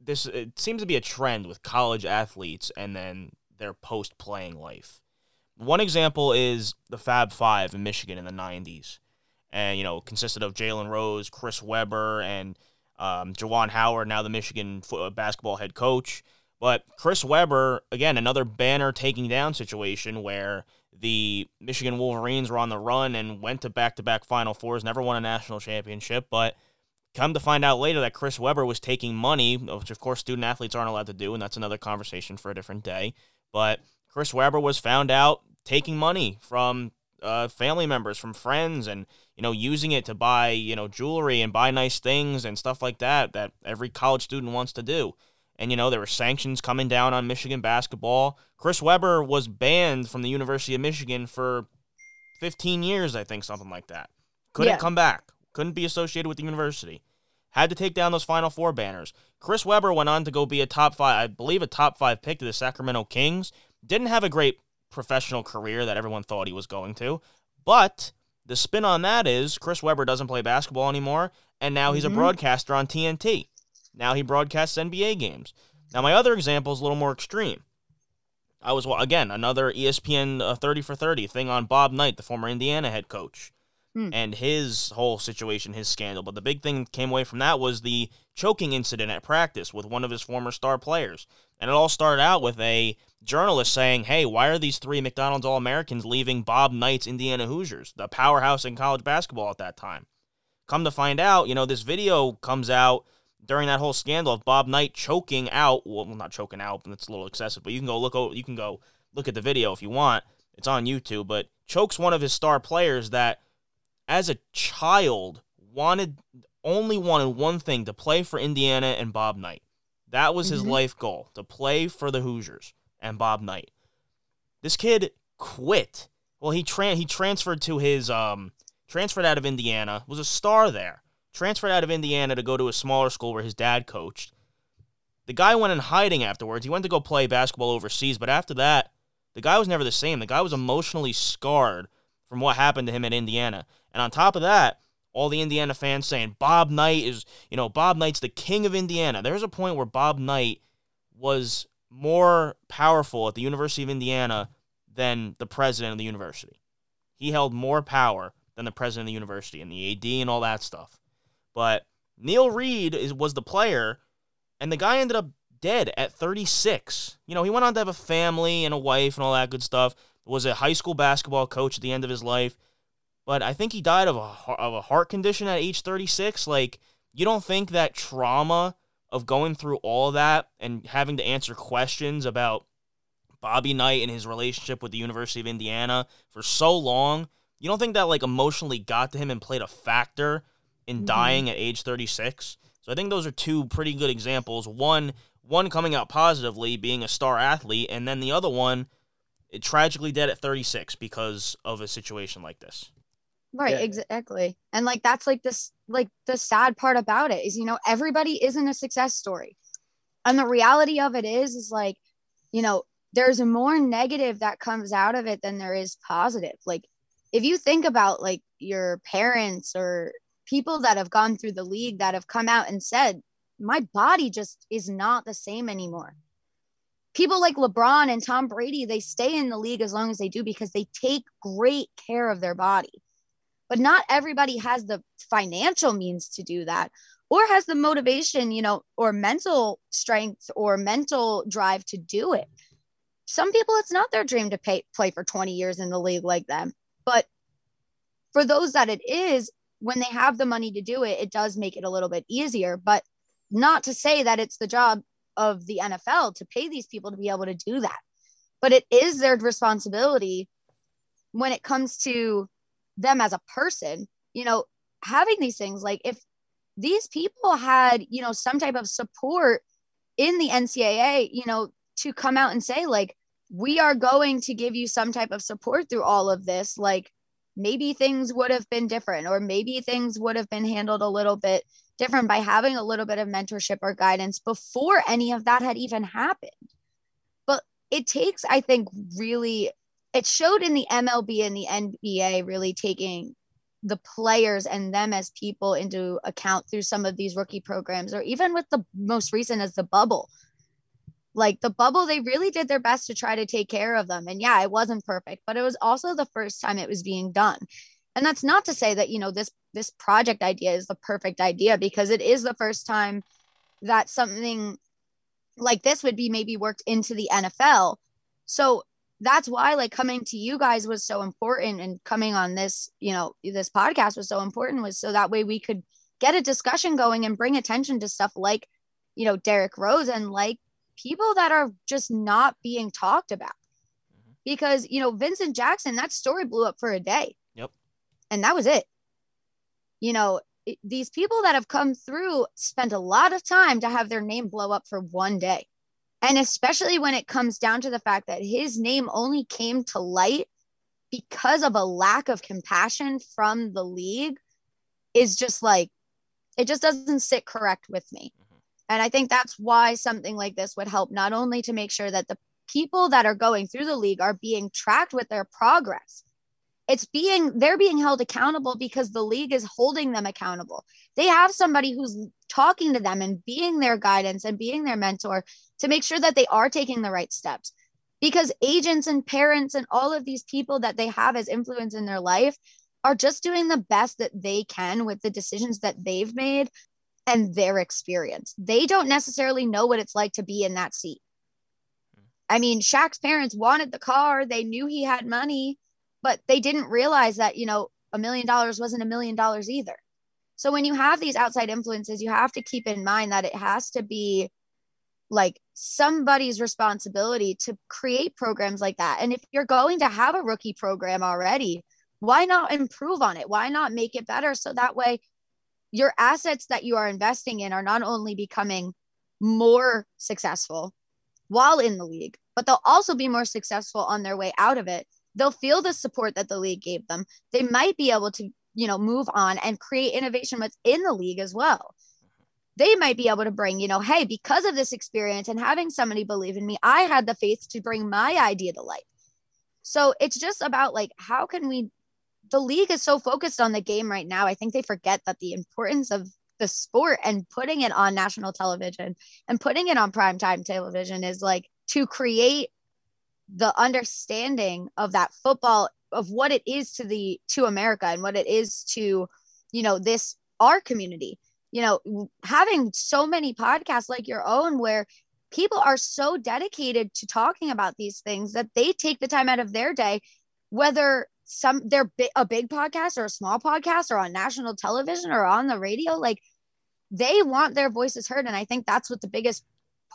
this it seems to be a trend with college athletes and then their post playing life. One example is the fab five in michigan in the 90s and you know consisted of jalen rose chris webber and um, Juwan Howard, now the Michigan uh, basketball head coach. But Chris Webber, again, another banner taking down situation where the Michigan Wolverines were on the run and went to back to back Final Fours, never won a national championship. But come to find out later that Chris Webber was taking money, which of course student athletes aren't allowed to do, and that's another conversation for a different day. But Chris Webber was found out taking money from uh, family members, from friends, and you know using it to buy you know jewelry and buy nice things and stuff like that that every college student wants to do. And you know there were sanctions coming down on Michigan basketball. Chris Webber was banned from the University of Michigan for 15 years, I think, something like that. Couldn't yeah. come back. Couldn't be associated with the university. Had to take down those Final Four banners. Chris Webber went on to go be a top five, I believe, a top five pick to the Sacramento Kings. Didn't have a great professional career that everyone thought he was going to. But the spin on that is Chris Webber doesn't play basketball anymore, and now he's mm-hmm. a broadcaster on TNT. Now he broadcasts NBA games. Now, my other example is a little more extreme. I was, again, another ESPN uh, 30 for 30 thing on Bob Knight, the former Indiana head coach, mm. and his whole situation, his scandal. But the big thing that came away from that was the choking incident at practice with one of his former star players. And it all started out with a journalist saying, Hey, why are these three McDonald's All Americans leaving Bob Knight's Indiana Hoosiers, the powerhouse in college basketball at that time? Come to find out, you know, this video comes out during that whole scandal of Bob Knight choking out, well, not choking out, but it's a little excessive, but you can go look, you can go look at the video if you want. It's on YouTube, but chokes one of his star players that, as a child, wanted only wanted one thing to play for Indiana and Bob Knight. That was his mm-hmm. life goal to play for the Hoosiers and Bob Knight. This kid quit. Well, he tran he transferred to his um transferred out of Indiana, was a star there. Transferred out of Indiana to go to a smaller school where his dad coached. The guy went in hiding afterwards. He went to go play basketball overseas, but after that, the guy was never the same. The guy was emotionally scarred from what happened to him in Indiana. And on top of that, all the Indiana fans saying Bob Knight is, you know, Bob Knight's the king of Indiana. There's a point where Bob Knight was more powerful at the University of Indiana than the president of the university. He held more power than the president of the university and the AD and all that stuff. But Neil Reed is was the player, and the guy ended up dead at 36. You know, he went on to have a family and a wife and all that good stuff. Was a high school basketball coach at the end of his life, but I think he died of a of a heart condition at age 36. Like, you don't think that trauma of going through all that and having to answer questions about Bobby Knight and his relationship with the University of Indiana for so long, you don't think that like emotionally got to him and played a factor in mm-hmm. dying at age 36? So I think those are two pretty good examples. One one coming out positively, being a star athlete, and then the other one tragically dead at 36 because of a situation like this. Right, yeah. exactly. And like that's like this like the sad part about it is you know everybody isn't a success story. And the reality of it is is like you know there's more negative that comes out of it than there is positive. Like if you think about like your parents or people that have gone through the league that have come out and said, my body just is not the same anymore. People like LeBron and Tom Brady, they stay in the league as long as they do because they take great care of their body. But not everybody has the financial means to do that or has the motivation, you know, or mental strength or mental drive to do it. Some people it's not their dream to pay, play for 20 years in the league like them. But for those that it is when they have the money to do it it does make it a little bit easier. But not to say that it's the job of the NFL to pay these people to be able to do that. But it is their responsibility when it comes to them as a person you know having these things like if these people had you know some type of support in the NCAA you know to come out and say like we are going to give you some type of support through all of this like maybe things would have been different or maybe things would have been handled a little bit different by having a little bit of mentorship or guidance before any of that had even happened. But it takes i think really it showed in the MLB and the NBA really taking the players and them as people into account through some of these rookie programs or even with the most recent as the bubble. Like the bubble they really did their best to try to take care of them. And yeah it wasn't perfect but it was also the first time it was being done. And that's not to say that you know this this project idea is the perfect idea because it is the first time that something like this would be maybe worked into the NFL so that's why like coming to you guys was so important and coming on this you know this podcast was so important was so that way we could get a discussion going and bring attention to stuff like you know Derrick Rose and like people that are just not being talked about. Mm-hmm. Because, you know, Vincent Jackson, that story blew up for a day. Yep. And that was it. You know, it, these people that have come through spent a lot of time to have their name blow up for one day. And especially when it comes down to the fact that his name only came to light because of a lack of compassion from the league is just like, it just doesn't sit correct with me. Mm-hmm. And I think that's why something like this would help not only to make sure that the people that are going through the league are being tracked with their progress. It's being they're being held accountable because the league is holding them accountable. They have somebody who's talking to them and being their guidance and being their mentor to make sure that they are taking the right steps. Because agents and parents and all of these people that they have as influence in their life are just doing the best that they can with the decisions that they've made and their experience. They don't necessarily know what it's like to be in that seat. I mean, Shaq's parents wanted the car, they knew he had money, but they didn't realize that, you know, a million dollars wasn't a million dollars either. So when you have these outside influences, you have to keep in mind that it has to be like somebody's responsibility to create programs like that. And if you're going to have a rookie program already, why not improve on it? Why not make it better so that way your assets that you are investing in are not only becoming more successful while in the league, but they'll also be more successful on their way out of it they'll feel the support that the league gave them. They might be able to, you know, move on and create innovation within the league as well. They might be able to bring, you know, hey, because of this experience and having somebody believe in me, I had the faith to bring my idea to life. So it's just about like, how can we? The league is so focused on the game right now. I think they forget that the importance of the sport and putting it on national television and putting it on primetime television is like to create the understanding of that football of what it is to the to America and what it is to you know this our community you know having so many podcasts like your own where people are so dedicated to talking about these things that they take the time out of their day whether some they're bi- a big podcast or a small podcast or on national television or on the radio like they want their voices heard. And i think that's what the biggest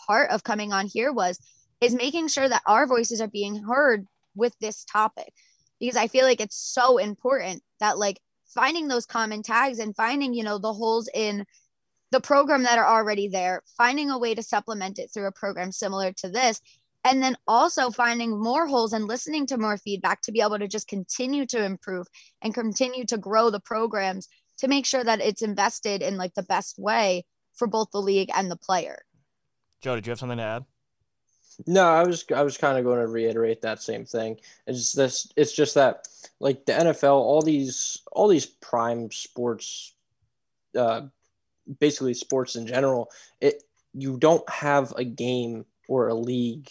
part of coming on here was is making sure that our voices are being heard with this topic. Because i feel like it's so important that like finding those common tags and finding you know the holes in the program that are already there finding a way to supplement it through a program similar to this and then also finding more holes and listening to more feedback to be able to just continue to improve and continue to grow the programs to make sure that it's invested in like the best way for both the league and the player Joe, did you have something to add? No, I was I was kind of going to reiterate that same thing. It's this it's just that like the NFL, all these all these prime sports uh basically sports in general, it you don't have a game or a league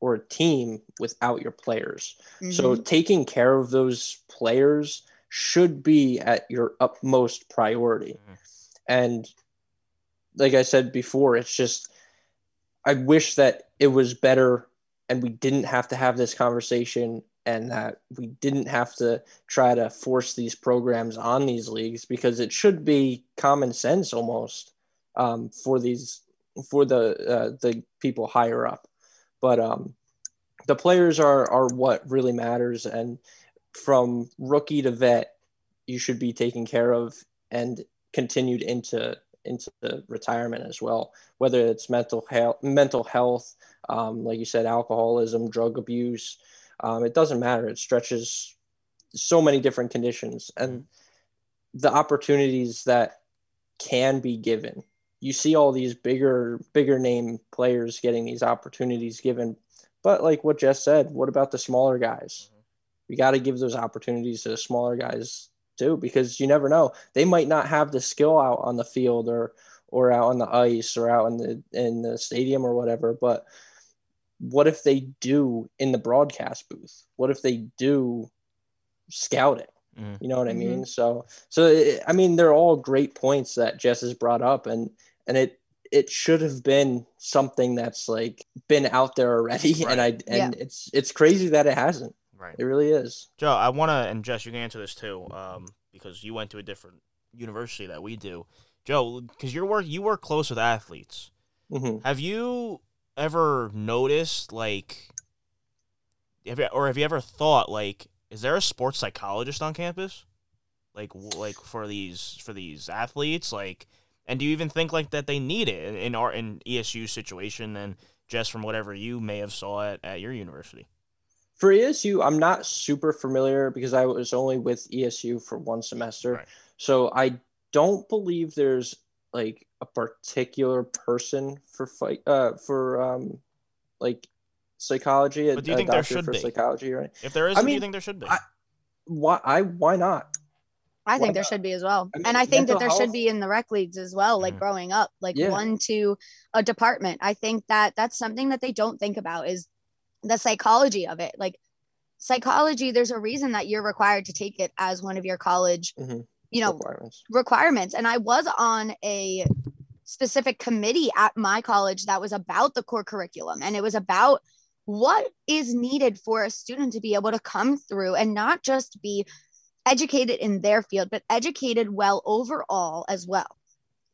or a team without your players. So Mhm. taking care of those players should be at your utmost priority. Mhm. And like I said before, it's just I wish that it was better and we didn't have to have this conversation and that we didn't have to try to force these programs on these leagues because it should be common sense almost um, for these for the uh, the people higher up. But um, the players are are what really matters and from rookie to vet you should be taken care of and continued into into the retirement as well whether it's mental health mental health um, like you said alcoholism drug abuse um, it doesn't matter. It stretches so many different conditions and the opportunities that can be given. You see all these bigger bigger name players getting these opportunities given but like what jess said what about the smaller guys? We got to give those opportunities to the smaller guys too because you never know. They might not have the skill out on the field or or out on the ice or out in the in the stadium or whatever but what if they do in the broadcast booth? What if they do scouting? Mhm. you know what i Mhm. mean? So so it, i mean they're all great points that jess has brought up and and it it should have been something that's like been out there already and i and it's it's crazy that it hasn't Right. it really is Joe, I want to, and Jess, you can answer this too, um, because you went to a different university that we do. Joe, because your work, you work close with athletes. hmm Have you ever noticed, like, have you, or have you ever thought, like, is there a sports psychologist on campus, like, w- like for these for these athletes, like, and do you even think like that they need it in, in our in ESU situation, and just from whatever you may have saw it at your university? For esu i'm not super familiar because i was only with esu for one semester Right. so i don't believe there's like a particular person for fight uh for um like psychology But do you a think there doctor should for be? psychology right If there is, I do you think there should be? I- why i why not I Why think there not? should be as well. I and I think that mental there should be in the rec leagues as well, like Mhm. growing up, like Yeah. one to a department. I think that that's something that they don't think about is the psychology of it. Like psychology, there's a reason that you're required to take it as one of your college, Mhm. you know, requirements requirements. And I was on a specific committee at my college that was about the core curriculum and it was about what is needed for a student to be able to come through and not just be educated in their field, but educated well overall as well.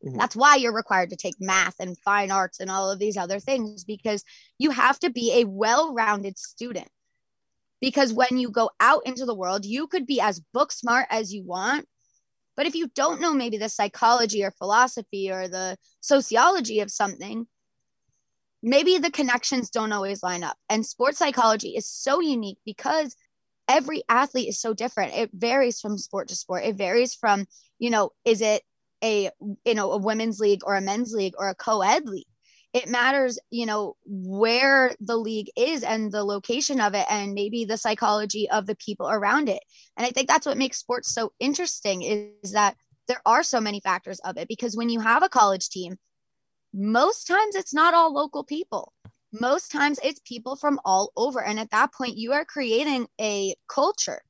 Mhm. That's why you're required to take math and fine arts and all of these other things because you have to be a well rounded student. Because when you go out into the world, you could be as book smart as you want. But if you don't know maybe the psychology or philosophy or the sociology of something, maybe the connections don't always line up. And sports psychology is so unique because every athlete is so different. It varies from sport to sport. It varies from, you know, is it a you know a women's league or a men's league or a co-ed league. It matters you know where the league is and the location of it and maybe the psychology of the people around it. And i think that's what makes sports so interesting is that there are so many factors of it because when you have a college team most times it's not all local people. Most times it's people from all over. And at that point you are creating a culture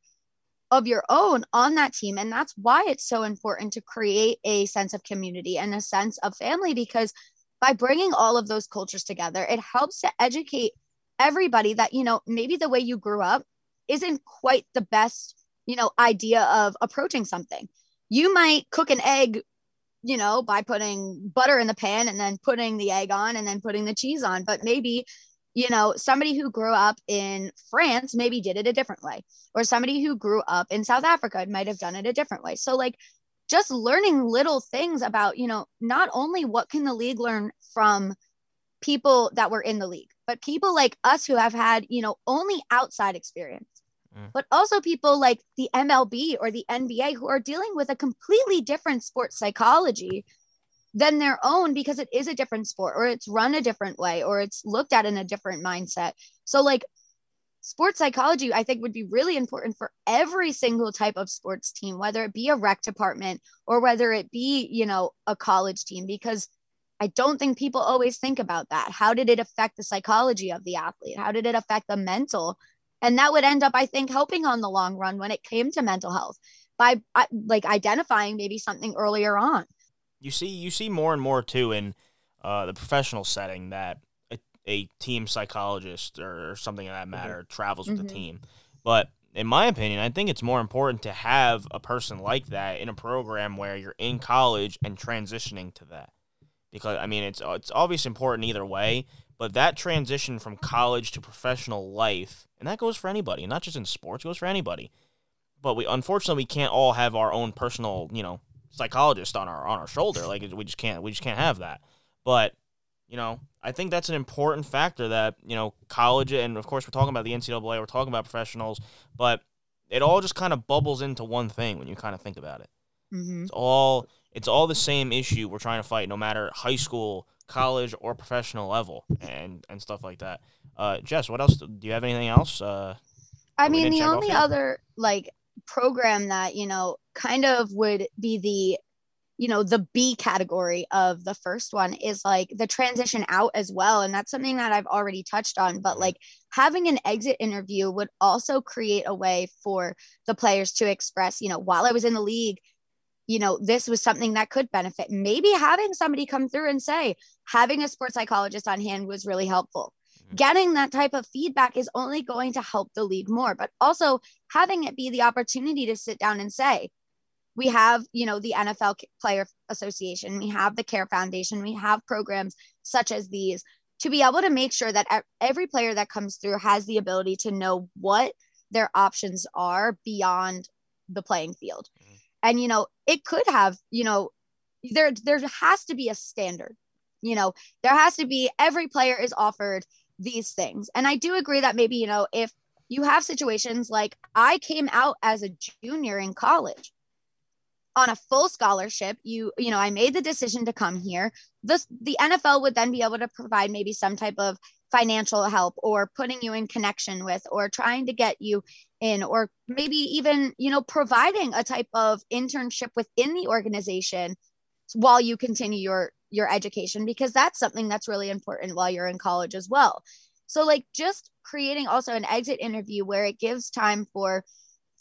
of your own on that team. And that's why it's so important to create a sense of community and a sense of family because by bringing all of those cultures together it helps to educate everybody that you know maybe the way you grew up isn't quite the best you know idea of approaching something. You might cook an egg you know by putting butter in the pan and then putting the egg on and then putting the cheese on but maybe you know, somebody who grew up in France maybe did it a different way, or somebody who grew up in South Africa might have done it a different way. So, like, just learning little things about, you know, not only what can the league learn from people that were in the league, but people like us who have had, you know, only outside experience, mm. but also people like the MLB or the NBA who are dealing with a completely different sports psychology than their own because it is a different sport or it's run a different way or it's looked at in a different mindset. So, like, sports psychology, I think, would be really important for every single type of sports team, whether it be a rec department or whether it be, you know, a college team, because I don't think people always think about that. How did it affect the psychology of the athlete? How did it affect the mental? And that would end up, I think, helping on the long run when it came to mental health by uh, like identifying maybe something earlier on you see you see more and more too in uh, the professional setting that a, a team psychologist or, or, something of that mm-hmm. matter mm-hmm. travels with mm-hmm. the team. But in my opinion, I think it's more important to have a person like that in a program where you're in college and transitioning to that. Because I mean, it's it's obviously important either way, but that transition from college to professional life, and that goes for anybody, not just in sports, goes for anybody. But we unfortunately we can't all have our own personal, you know, psychologist on our on our shoulder. Like we just can't we just can't have that. But you know, I think that's an important factor that you know college and of course we're talking about the NCAA, we're talking about professionals, but it all just kind of bubbles into one thing when you kind of think about it. Mm-hmm. It's all it's all the same issue we're trying to fight, no matter high school, college, or professional level, and and stuff like that. Uh, Jess, what else? Do you have anything else? Uh, I mean, the only other like program that you know kind of would be the you know the b category of the first one is like the transition out as well. And that's something that i've already touched on but like having an exit interview would also create a way for the players to express you know while i was in the league you know this was something that could benefit. Maybe having somebody come through and say having a sports psychologist on hand was really helpful getting that type of feedback is only going to help the league more but also having it be the opportunity to sit down and say we have you know the nfl player association we have the care foundation we have programs such as these to be able to make sure that every player that comes through has the ability to know what their options are beyond the playing field mm-hmm. and you know it could have you know there there has to be a standard you know there has to be every player is offered these things. And I do agree that maybe, you know, if you have situations like I came out as a junior in college on a full scholarship, you you know, I made the decision to come here. This the NFL would then be able to provide maybe some type of financial help or putting you in connection with or trying to get you in or maybe even, you know, providing a type of internship within the organization while you continue your your education because that's something that's really important while you're in college as well. So like just creating also an exit interview where it gives time for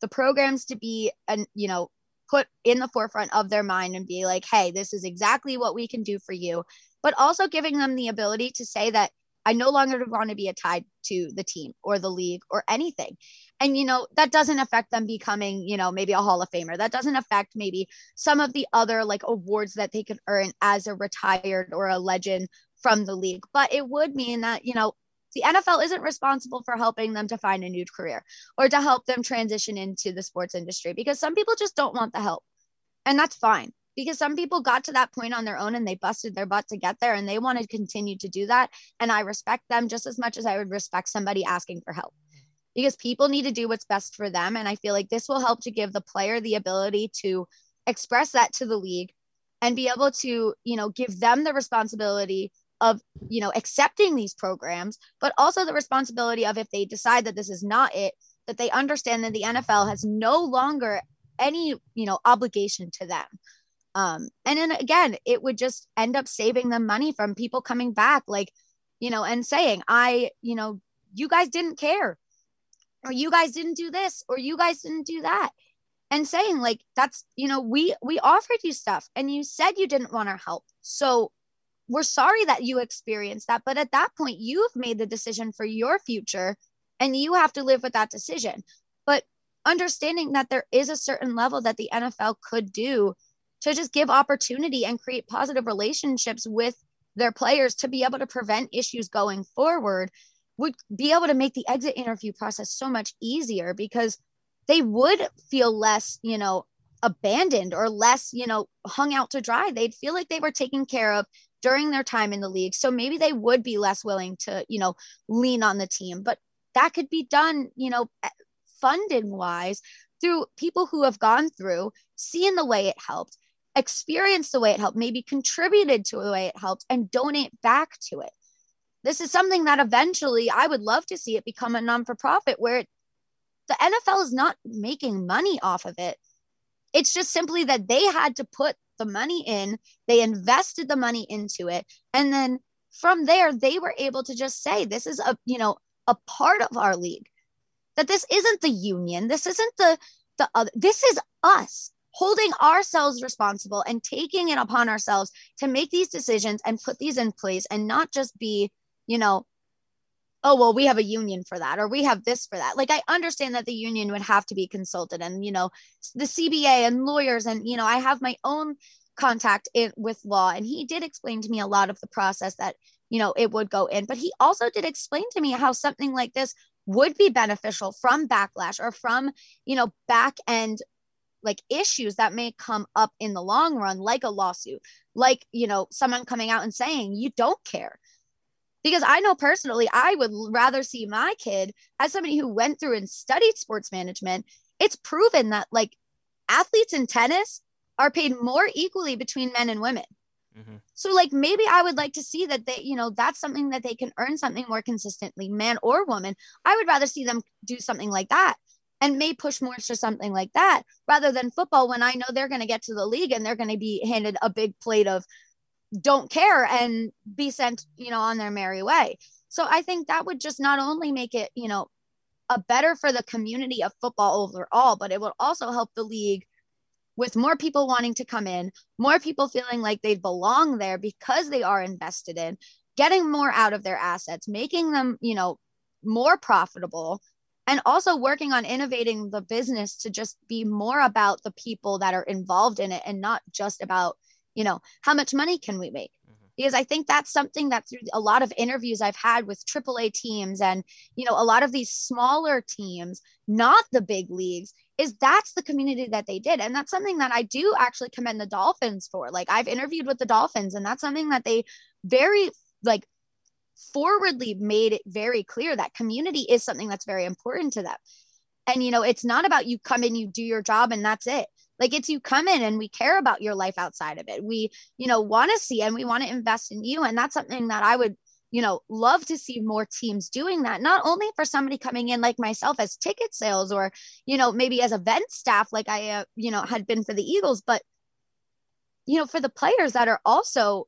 the programs to be and you know put in the forefront of their mind and be like, "Hey, this is exactly what we can do for you." But also giving them the ability to say that I no longer want to be tied to the team or the league or anything. And, you know, that doesn't affect them becoming, you know, maybe a Hall of Famer. That doesn't affect maybe some of the other like awards that they could earn as a retired or a legend from the league. But it would mean that, you know, the NFL isn't responsible for helping them to find a new career or to help them transition into the sports industry because some people just don't want the help. And that's fine because some people got to that point on their own and they busted their butt to get there and they want to continue to do that and i respect them just as much as i would respect somebody asking for help because people need to do what's best for them. And I feel like this will help to give the player the ability to express that to the league and be able to, you know, give them the responsibility of, you know, accepting these programs, but also the responsibility of if they decide that this is not it, that they understand that the NFL has no longer any, you know, obligation to them. Um, and then again, it would just end up saving them money from people coming back, like, you know, and saying, I, you know, you guys didn't care, or you guys didn't do this, or you guys didn't do that. And saying, like, that's, you know, we we offered you stuff and you said you didn't want our help. So we're sorry that you experienced that. But at that point, you've made the decision for your future and you have to live with that decision. But understanding that there is a certain level that the NFL could do to just give opportunity and create positive relationships with their players to be able to prevent issues going forward would be able to make the exit interview process so much easier because they would feel less, you know, abandoned or less, you know, hung out to dry. They'd feel like they were taken care of during their time in the league. So maybe they would be less willing to, you know, lean on the team. But that could be done, you know, funding wise through people who have gone through, seeing the way it helped, experienced the way it helped, maybe contributed to the way it helped, and donate back to it. This is something that eventually I would love to see it become a non for profit where it, the NFL is not making money off of it. It's just simply that they had to put the money in, they invested the money into it. And then from there, they were able to just say, this is a, you know, a part of our league. That this isn't the union. This isn't the, the other, this is us holding ourselves responsible and taking it upon ourselves to make these decisions and put these in place and not just be, you know, oh well we have a union for that or we have this for that. Like i understand that the union would have to be consulted and you know the cba and lawyers and you know i have my own contact in, with law and he did explain to me a lot of the process that you know it would go in but he also did explain to me how something like this would be beneficial from backlash or from you know back end like issues that may come up in the long run like a lawsuit like you know someone coming out and saying you don't care because I know personally, I would rather see my kid as somebody who went through and studied sports management. It's proven that like athletes in tennis are paid more equally between men and women. Mm-hmm. So like maybe I would like to see that they, you know, that's something that they can earn something more consistently, man or woman. I would rather see them do something like that and may push more to something like that rather than football when I know they're going to get to the league and they're going to be handed a big plate of don't care and be sent, you know, on their merry way. So I think that would just not only make it, you know, a better for the community of football overall, but it would also help the league with more people wanting to come in, more people feeling like they belong there because they are invested in, getting more out of their assets, making them, you know, more profitable, and also working on innovating the business to just be more about the people that are involved in it and not just about you know how much money can we make? Mm-hmm. because i think that's something that through a lot of interviews i've had with aaa teams and you know a lot of these smaller teams not the big leagues is that's the community that they did. And that's something that i do actually commend the dolphins for. Like i've interviewed with the dolphins and that's something that they very like forwardly made it very clear that community is something that's very important to them and you know it's not about you come in you do your job and that's it like it's you come in and we care about your life outside of it. We, you know, want to see and we want to invest in you. And that's something that I would, you know, love to see more teams doing that, not only for somebody coming in like myself as ticket sales or, you know, maybe as event staff, like I, uh, you know, had been for the Eagles, but, you know, for the players that are also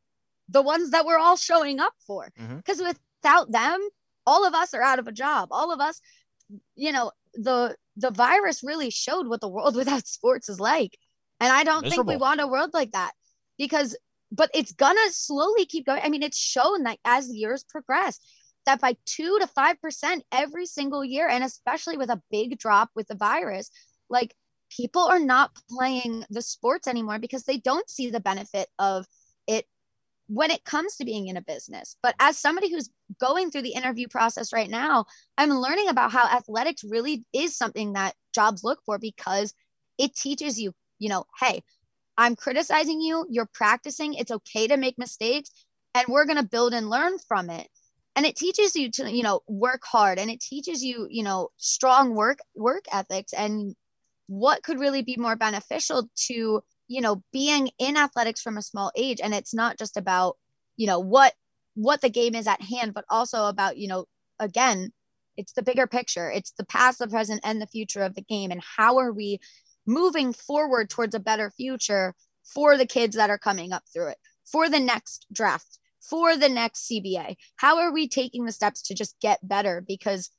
the ones that we're all showing up for. Because mm-hmm. without them, all of us are out of a job. All of us, you know, the the virus really showed what the world without sports is like. And I don't Miserable. think we want a world like that because, but it's gonna slowly keep going. I mean, it's shown that as years progress, that by two to five percent every single year, and especially with a big drop with the virus, like people are not playing the sports anymore because they don't see the benefit of when it comes to being in a business. But as somebody who's going through the interview process right now, I'm learning about how athletics really is something that jobs look for because it teaches you, you know, hey, I'm criticizing you, you're practicing, it's okay to make mistakes, and we're going to build and learn from it. and it teaches you to you know work hard and it teaches you you know strong work work ethics and what could really be more beneficial to you know being in athletics from a small age and it's not just about you know what what the game is at hand but also about you know again it's the bigger picture it's the past the present and the future of the game and how are we moving forward towards a better future for the kids that are coming up through it for the next draft for the next CBA? How are we taking the steps to just get better? Because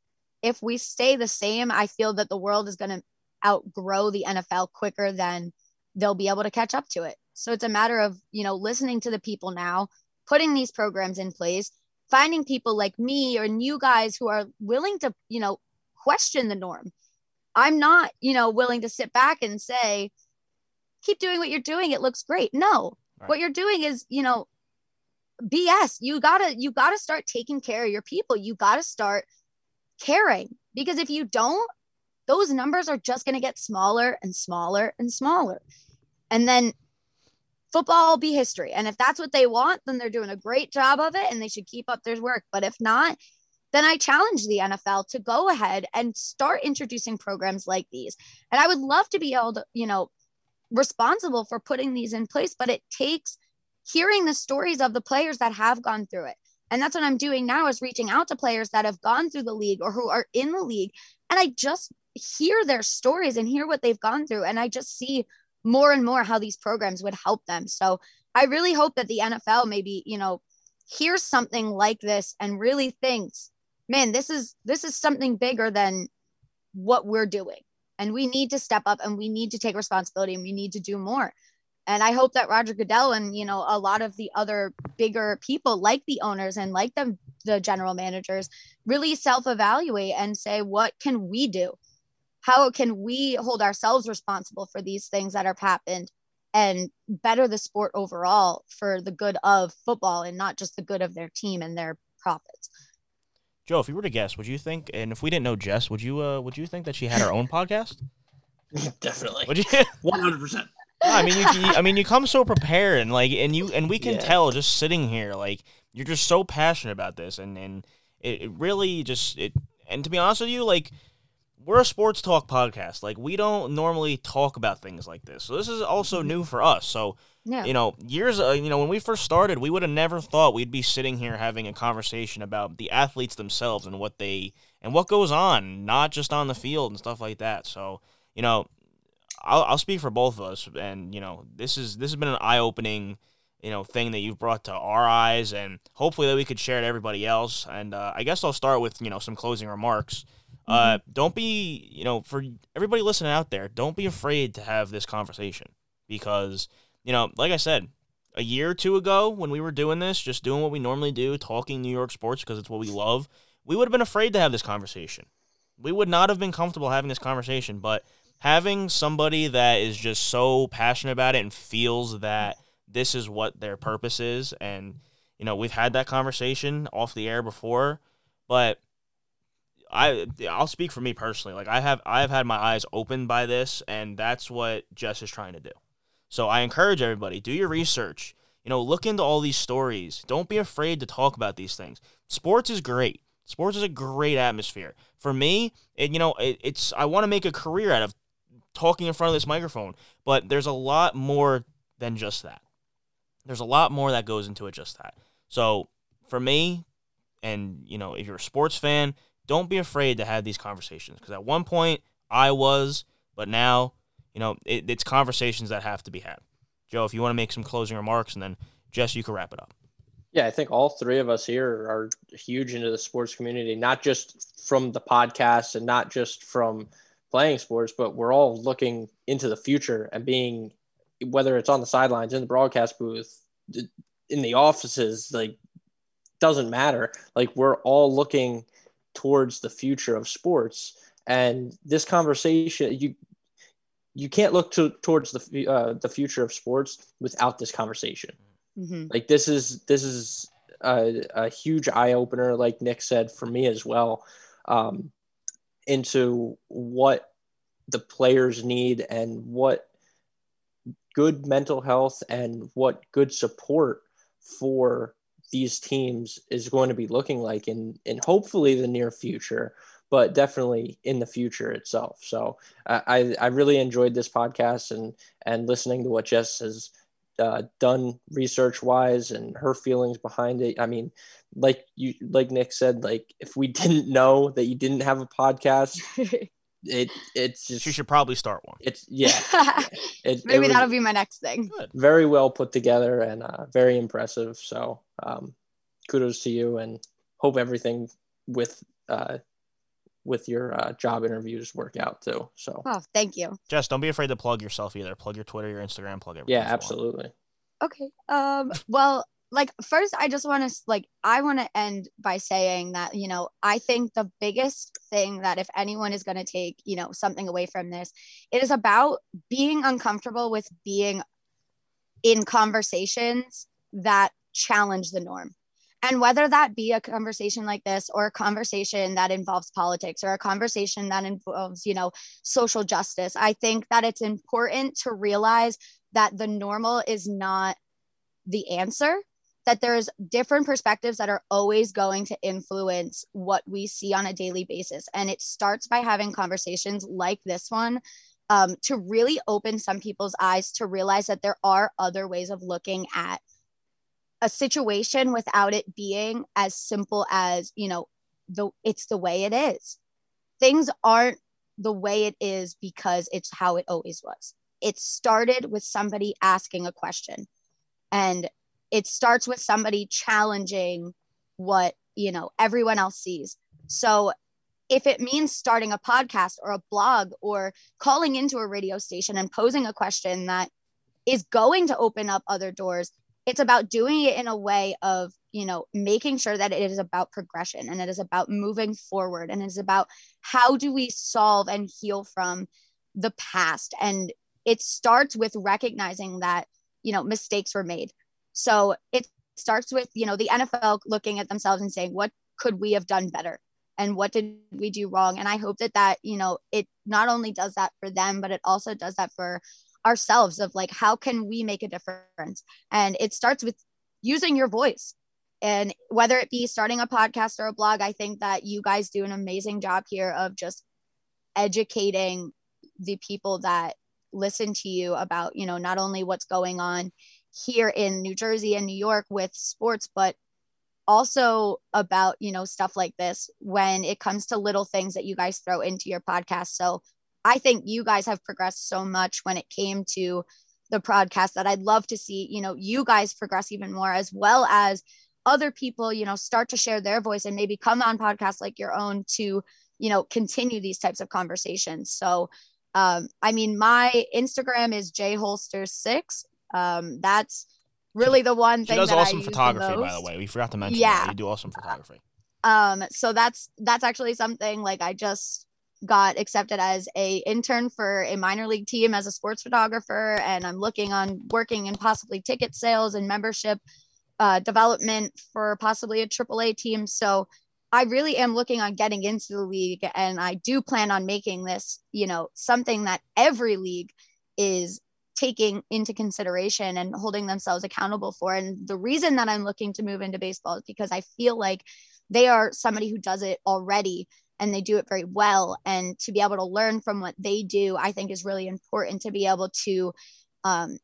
if we stay the same, I feel that the world is going to outgrow the NFL quicker than they'll be able to catch up to it. So it's a matter of, you know, listening to the people now, putting these programs in place, finding people like me or new guys who are willing to, you know, question the norm. I'm not, you know, willing to sit back and say, keep doing what you're doing. It looks great. No, right. what you're doing is, you know, BS. You gotta you gotta start taking care of your people. You gotta start caring because if you don't, those numbers are just gonna get smaller and smaller and smaller. And then football will be history. And if that's what they want, then they're doing a great job of it and they should keep up their work. But if not, then I challenge the NFL to go ahead and start introducing programs like these. And I would love to be able to, you know, responsible for putting these in place, but it takes hearing the stories of the players that have gone through it. And that's what I'm doing now is reaching out to players that have gone through the league or who are in the league. And I just hear their stories and hear what they've gone through. And I just see more and more how these programs would help them. So I really hope that the NFL maybe, you know, hears something like this and really thinks, man, this is this is something bigger than what we're doing. And we need to step up and we need to take responsibility and we need to do more. And I hope that Roger Goodell and you know a lot of the other bigger people like the owners and like the the general managers really self-evaluate and say what can we do? How can we hold ourselves responsible for these things that have happened and better the sport overall for the good of football and not just the good of their team and their profits? Joe, if you were to guess, would you think, and if we didn't know Jess, would you uh, would you think that she had her own podcast? Definitely. Would you? One hundred percent. I mean, you, you, I mean, you come so prepared, and like, and you, and we can yeah. tell just sitting here, like, you're just so passionate about this, and and it, it really just it. And to be honest with you, like, we're a sports talk podcast. Like, we don't normally talk about things like this, so this is also new for us. So, yeah. you know, years, uh, you know, when we first started, we would have never thought we'd be sitting here having a conversation about the athletes themselves and what they and what goes on, not just on the field and stuff like that. So, you know, I'll, I'll speak for both of us, and you know, this is this has been an eye opening, you know, thing that you've brought to our eyes, and hopefully that we could share to everybody else. And uh, I guess I'll start with you know some closing remarks. Uh, mm-hmm. Uh, don't be, you know, for everybody listening out there, don't be afraid to have this conversation because, you know, like I said, a year or two ago when we were doing this, just doing what we normally do, talking New York sports because it's what we love, we would have been afraid to have this conversation. We would not have been comfortable having this conversation, but having somebody that is just so passionate about it and feels that this is what their purpose is and you know we've had that conversation off the air before but I I'll speak for me personally like I have I have had my eyes opened by this and that's what Jess is trying to do so I encourage everybody do your research you know look into all these stories don't be afraid to talk about these things sports is great sports is a great atmosphere for me it, you know it, it's I want to make a career out of talking in front of this microphone. But there's a lot more than just that. There's a lot more that goes into it just that. So for me, and you know, if you're a sports fan, don't be afraid to have these conversations because at one point I was, but now, you know, it, it's conversations that have to be had. Joe, if you want to make some closing remarks, and then Jess, you can wrap it up. Yeah, I think all three of us here are huge into the sports community, not just from the podcast and not just from playing sports, but we're all looking into the future and being, whether it's on the sidelines, in the broadcast booth, in the offices, like doesn't matter. Like we're all looking towards the future of sports, and this conversation, you you can't look to, towards the uh, the future of sports without this conversation. Mm-hmm. Like this is this is a, a huge eye opener, like Nick said, for me as well. Um, into what the players need and what good mental health and what good support for these teams is going to be looking like in in hopefully the near future but definitely in the future itself. So i i really enjoyed this podcast and and listening to what jess has uh, done research wise and her feelings behind it. I mean like you like nick said like if we didn't know that you didn't have a podcast it it's just She should probably start one. it's yeah it, it Maybe was that'll be my next thing. Good. very well put together and uh, very impressive so um, kudos to you and hope everything with uh, with your uh, job interviews work out too so Oh, thank you. Jess, don't be afraid to plug yourself either. Plug your Twitter, your Instagram, plug everything. yeah if you absolutely Okay. Um, well, like first I just want to like I want to end by saying that, you know, I think the biggest thing that if anyone is going to take, you know, something away from this, it is about being uncomfortable with being in conversations that challenge the norm. And whether that be a conversation like this or a conversation that involves politics or a conversation that involves, you know, social justice, I think that it's important to realize that the normal is not the answer that there's different perspectives that are always going to influence what we see on a daily basis. And it starts by having conversations like this one um, to really open some people's eyes to realize that there are other ways of looking at a situation without it being as simple as you know the it's the way it is. Things aren't the way it is because it's how it always was. It started with somebody asking a question. And it starts with somebody challenging what you know everyone else sees. So if it means starting a podcast or a blog or calling into a radio station and posing a question that is going to open up other doors it's about doing it in a way of you know making sure that it is about progression and it is about moving forward and it is about how do we solve and heal from the past. And it starts with recognizing that you know mistakes were made so it starts with you know the nfl looking at themselves and saying what could we have done better? And what did we do wrong? And i hope that that you know it not only does that for them but it also does that for ourselves of like how can we make a difference? And it starts with using your voice. And whether it be starting a podcast or a blog i think that you guys do an amazing job here of just educating the people that listen to you about you know not only what's going on here in new jersey and new york with sports but also about you know stuff like this when it comes to little things that you guys throw into your podcast. So i think you guys have progressed so much when it came to the podcast that i'd love to see you know you guys progress even more as well as other people you know start to share their voice and maybe come on podcasts like your own to you know continue these types of conversations. So um, i mean my instagram is jholster6 um, that's really the one She thing does that I awesome use the photography, by the way. We forgot to mention Yeah. that. You do awesome photography. um so that's that's actually something like i just got accepted as a intern for a minor league team as a sports photographer and i'm looking on working in possibly ticket sales and membership uh, development for possibly a AAA team so i really am looking on getting into the league and i do plan on making this you know something that every league is taking into consideration and holding themselves accountable for and the reason that i'm looking to move into baseball is because i feel like they are somebody who does it already and they do it very well and to be able to learn from what they do i think is really important to be able to um,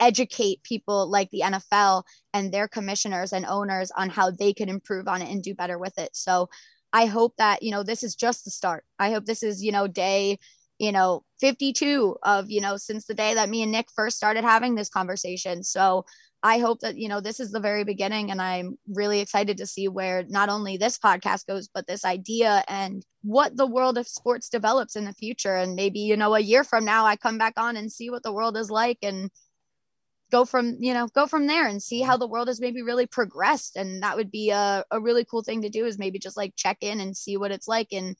educate people like the nfl and their commissioners and owners on how they can improve on it and do better with it. So i hope that you know this is just the start. I hope this is you know day you know 52 of you know since the day that me and nick first started having this conversation so I hope that, you know, this is the very beginning and I'm really excited to see where not only this podcast goes, but this idea and what the world of sports develops in the future. And maybe, you know, a year from now, I come back on and see what the world is like and go from, you know, go from there and see how the world has maybe really progressed. And that would be a, a really cool thing to do is maybe just like check in and see what it's like in,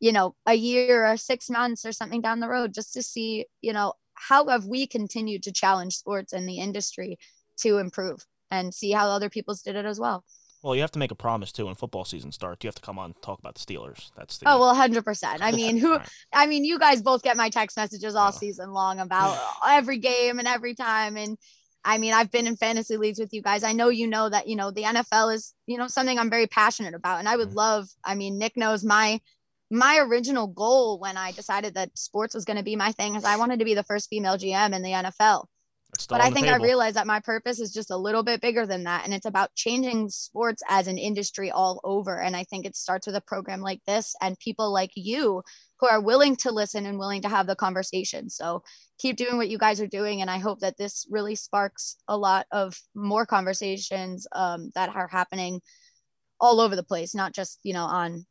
you know, a year or six months or something down the road, just to see, you know, how have we continued to challenge sports and the industry to improve and see how other people's did it as well. Well, you have to make a promise too when football season starts. You have to come on and talk about the Steelers. That's the Oh well, hundred percent. I mean, who? Right. I mean, you guys both get my text messages all Yeah. season long about every game and every time, and I mean, I've been in fantasy leagues with you guys. I know you know that, you know, the NFL is, you know, something I'm very passionate about. And I would mm-hmm. love, I mean, Nick knows my my original goal when I decided that sports was going to be my thing is I wanted to be the first female GM in the NFL. But I think I realized that my purpose is just a little bit bigger than that. And it's about changing sports as an industry all over. And I think it starts with a program like this and people like you who are willing to listen and willing to have the conversation. So keep doing what you guys are doing. And I hope that this really sparks a lot of more conversations um, that are happening all over the place, not just, you know, on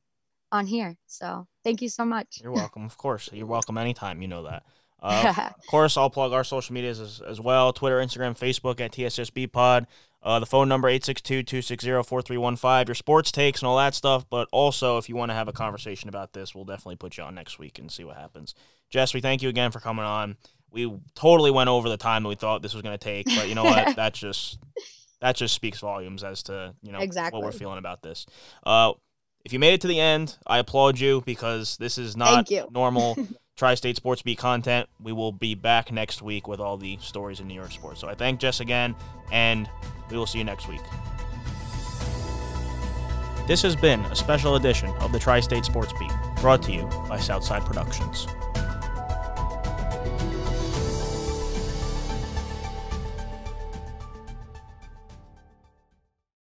on here. So thank you so much. You're welcome. Of course. You're welcome anytime. You know that. Uh, of course, I'll plug our social medias as, as well Twitter, Instagram, Facebook at TSSB Pod. Uh, the phone number 862-260-4315 your sports takes and all that stuff but also if you want to have a conversation about this we'll definitely put you on next week and see what happens jess we thank you again for coming on we totally went over the time that we thought this was going to take but you know what that just that just speaks volumes as to you know exactly. what we're feeling about this uh, if you made it to the end i applaud you because this is not normal Tri State Sports Beat content. We will be back next week with all the stories in New York sports. So I thank Jess again, and we will see you next week. This has been a special edition of the Tri State Sports Beat, brought to you by Southside Productions.